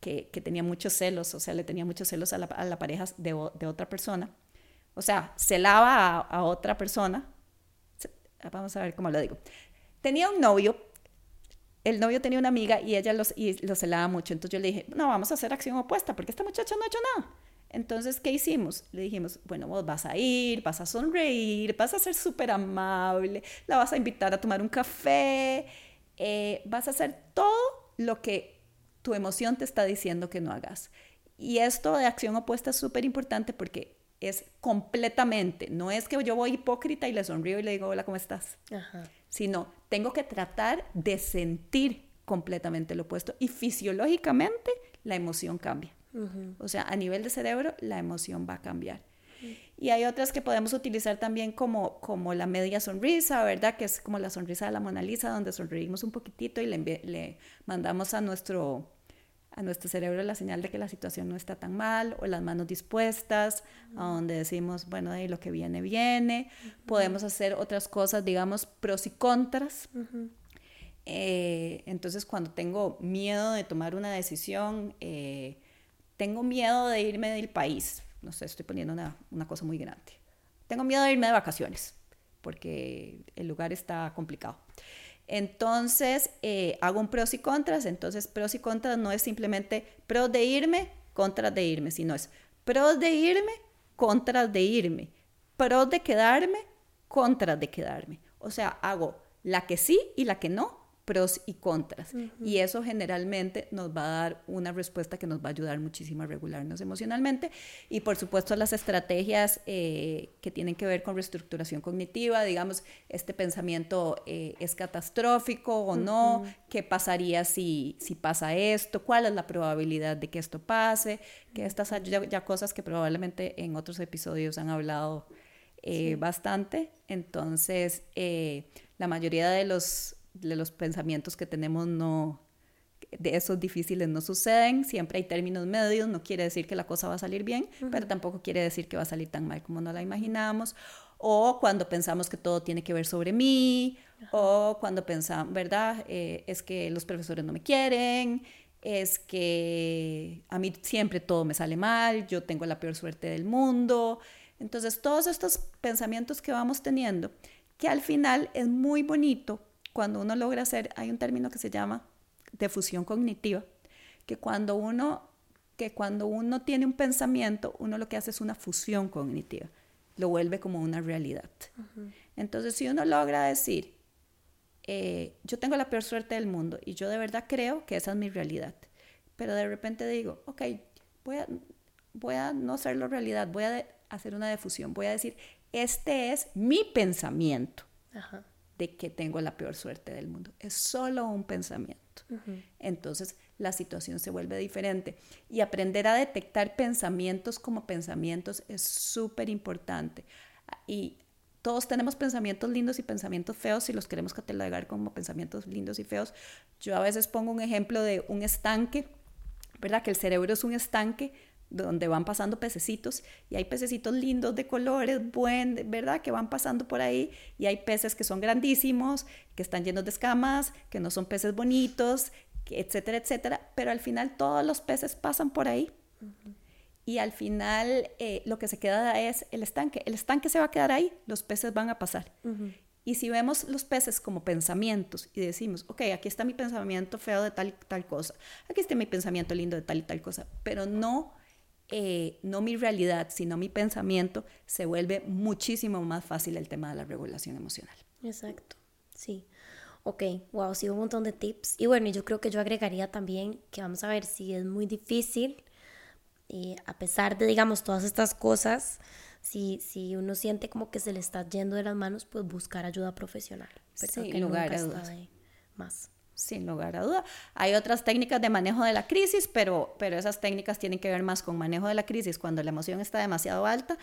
que, que, tenía muchos celos, o sea, le tenía muchos celos a la, a la pareja de, de, otra persona. O sea, celaba a, a otra persona. Vamos a ver cómo lo digo. Tenía un novio el novio tenía una amiga y ella los, y los celaba mucho. Entonces yo le dije, no, vamos a hacer acción opuesta porque esta muchacha no ha hecho nada. Entonces, ¿qué hicimos? Le dijimos, bueno, vos vas a ir, vas a sonreír, vas a ser súper amable, la vas a invitar a tomar un café, eh, vas a hacer todo lo que tu emoción te está diciendo que no hagas. Y esto de acción opuesta es súper importante porque es completamente, no es que yo voy hipócrita y le sonrío y le digo, hola, ¿cómo estás? Sino tengo que tratar de sentir completamente lo opuesto y fisiológicamente la emoción cambia. O sea, a nivel de cerebro la emoción va a cambiar. Y hay otras que podemos utilizar también como, como la media sonrisa, ¿verdad? Que es como la sonrisa de la Mona Lisa, donde sonreímos un poquitito y le, le mandamos a nuestro a nuestro cerebro la señal de que la situación no está tan mal, o las manos dispuestas, a donde decimos, bueno, de lo que viene, viene. Podemos hacer otras cosas, digamos, pros y contras. Eh, entonces, cuando tengo miedo de tomar una decisión, eh, tengo miedo de irme del país, no sé, estoy poniendo una, cosa muy grande. Tengo miedo de irme de vacaciones, porque el lugar está complicado. Entonces, eh, hago un pros y contras. Entonces, pros y contras no es simplemente pros de irme, contras de irme, sino es pros de irme, contras de irme, pros de quedarme, contras de quedarme. O sea, hago la que sí y la que no pros y contras. Y eso generalmente nos va a dar una respuesta que nos va a ayudar muchísimo a regularnos emocionalmente. Y por supuesto las estrategias eh, que tienen que ver con reestructuración cognitiva, digamos, este pensamiento eh, es catastrófico o no, qué pasaría si, si pasa esto, cuál es la probabilidad de que esto pase, que estas ya, ya cosas que probablemente en otros episodios han hablado eh, bastante. Entonces, la mayoría de los de los pensamientos que tenemos no, de esos difíciles no suceden, siempre hay términos medios, no quiere decir que la cosa va a salir bien, pero tampoco quiere decir que va a salir tan mal como no la imaginamos, o cuando pensamos que todo tiene que ver sobre mí, o cuando pensamos, ¿verdad? Eh, es que los profesores no me quieren, es que a mí siempre todo me sale mal, yo tengo la peor suerte del mundo. Entonces, todos estos pensamientos que vamos teniendo, que al final es muy bonito cuando uno logra hacer, hay un término que se llama defusión cognitiva, que cuando uno, que cuando uno tiene un pensamiento, uno lo que hace es una fusión cognitiva, lo vuelve como una realidad. Entonces, si uno logra decir, eh, yo tengo la peor suerte del mundo y yo de verdad creo que esa es mi realidad, pero de repente digo, ok, voy a, voy a no hacerlo realidad, voy a hacer una defusión, voy a decir, este es mi pensamiento. Ajá de que tengo la peor suerte del mundo. Es solo un pensamiento. Entonces la situación se vuelve diferente. Y aprender a detectar pensamientos como pensamientos es súper importante. Y todos tenemos pensamientos lindos y pensamientos feos si los queremos catalogar como pensamientos lindos y feos. Yo a veces pongo un ejemplo de un estanque, ¿verdad? Que el cerebro es un estanque donde van pasando pececitos y hay pececitos lindos de colores, buen, ¿verdad? Que van pasando por ahí y hay peces que son grandísimos, que están llenos de escamas, que no son peces bonitos, etcétera, etcétera, pero al final todos los peces pasan por ahí. Y al final eh, lo que se queda es el estanque. El estanque se va a quedar ahí, los peces van a pasar. Y si vemos los peces como pensamientos y decimos, ok, aquí está mi pensamiento feo de tal y tal cosa, aquí está mi pensamiento lindo de tal y tal cosa, pero no eh, no mi realidad, sino mi pensamiento, se vuelve muchísimo más fácil el tema de la regulación emocional. Exacto, sí. Ok, wow, sí, un montón de tips. Y bueno, yo creo que yo agregaría también que vamos a ver si es muy difícil, y a pesar de, digamos, todas estas cosas, si, si uno siente como que se le está yendo de las manos, pues buscar ayuda profesional. Sí, que lugar más sin lugar a duda. Hay otras técnicas de manejo de la crisis, pero, pero esas técnicas tienen que ver más con manejo de la crisis cuando la emoción está demasiado alta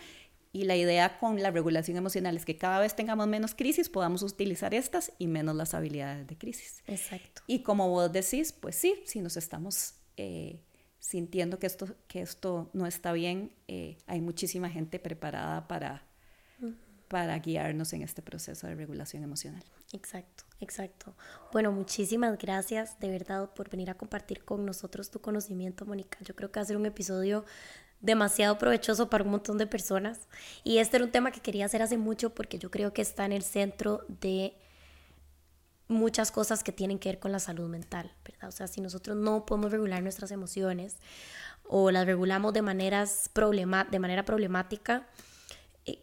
y la idea con la regulación emocional es que cada vez tengamos menos crisis, podamos utilizar estas y menos las habilidades de crisis. Exacto. Y como vos decís, pues sí, si nos estamos eh, sintiendo que esto, que esto no está bien, eh, hay muchísima gente preparada para para guiarnos en este proceso de regulación emocional. Exacto, exacto. Bueno, muchísimas gracias de verdad por venir a compartir con nosotros tu conocimiento, Mónica. Yo creo que va a ser un episodio demasiado provechoso para un montón de personas. Y este era un tema que quería hacer hace mucho porque yo creo que está en el centro de muchas cosas que tienen que ver con la salud mental, ¿verdad? O sea, si nosotros no podemos regular nuestras emociones o las regulamos de, maneras de manera problemática,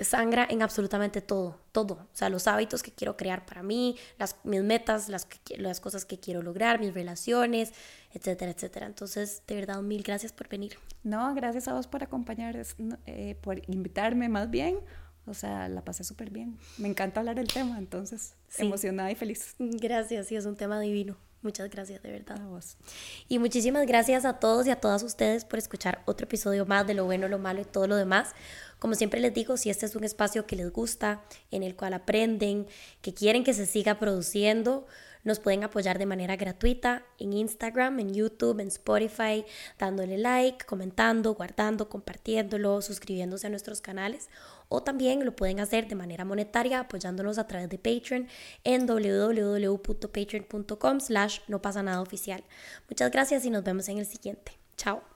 sangra en absolutamente todo, todo. O sea, los hábitos que quiero crear para mí, las, mis metas, las, las cosas que quiero lograr, mis relaciones, etcétera, etcétera. Entonces, de verdad, mil gracias por venir. No, gracias a vos por acompañar, eh, por invitarme más bien. O sea, la pasé súper bien. Me encanta hablar del tema, entonces, emocionada y feliz. Gracias, sí, es un tema divino. Muchas gracias, de verdad. A vos. Y muchísimas gracias a todos y a todas ustedes por escuchar otro episodio más de lo bueno, lo malo y todo lo demás. Como siempre les digo, si este es un espacio que les gusta, en el cual aprenden, que quieren que se siga produciendo, nos pueden apoyar de manera gratuita en Instagram, en YouTube, en Spotify, dándole like, comentando, guardando, compartiéndolo, suscribiéndose a nuestros canales o también lo pueden hacer de manera monetaria apoyándonos a través de Patreon en www.patreon.com slash no pasa nada oficial. Muchas gracias y nos vemos en el siguiente. Chao.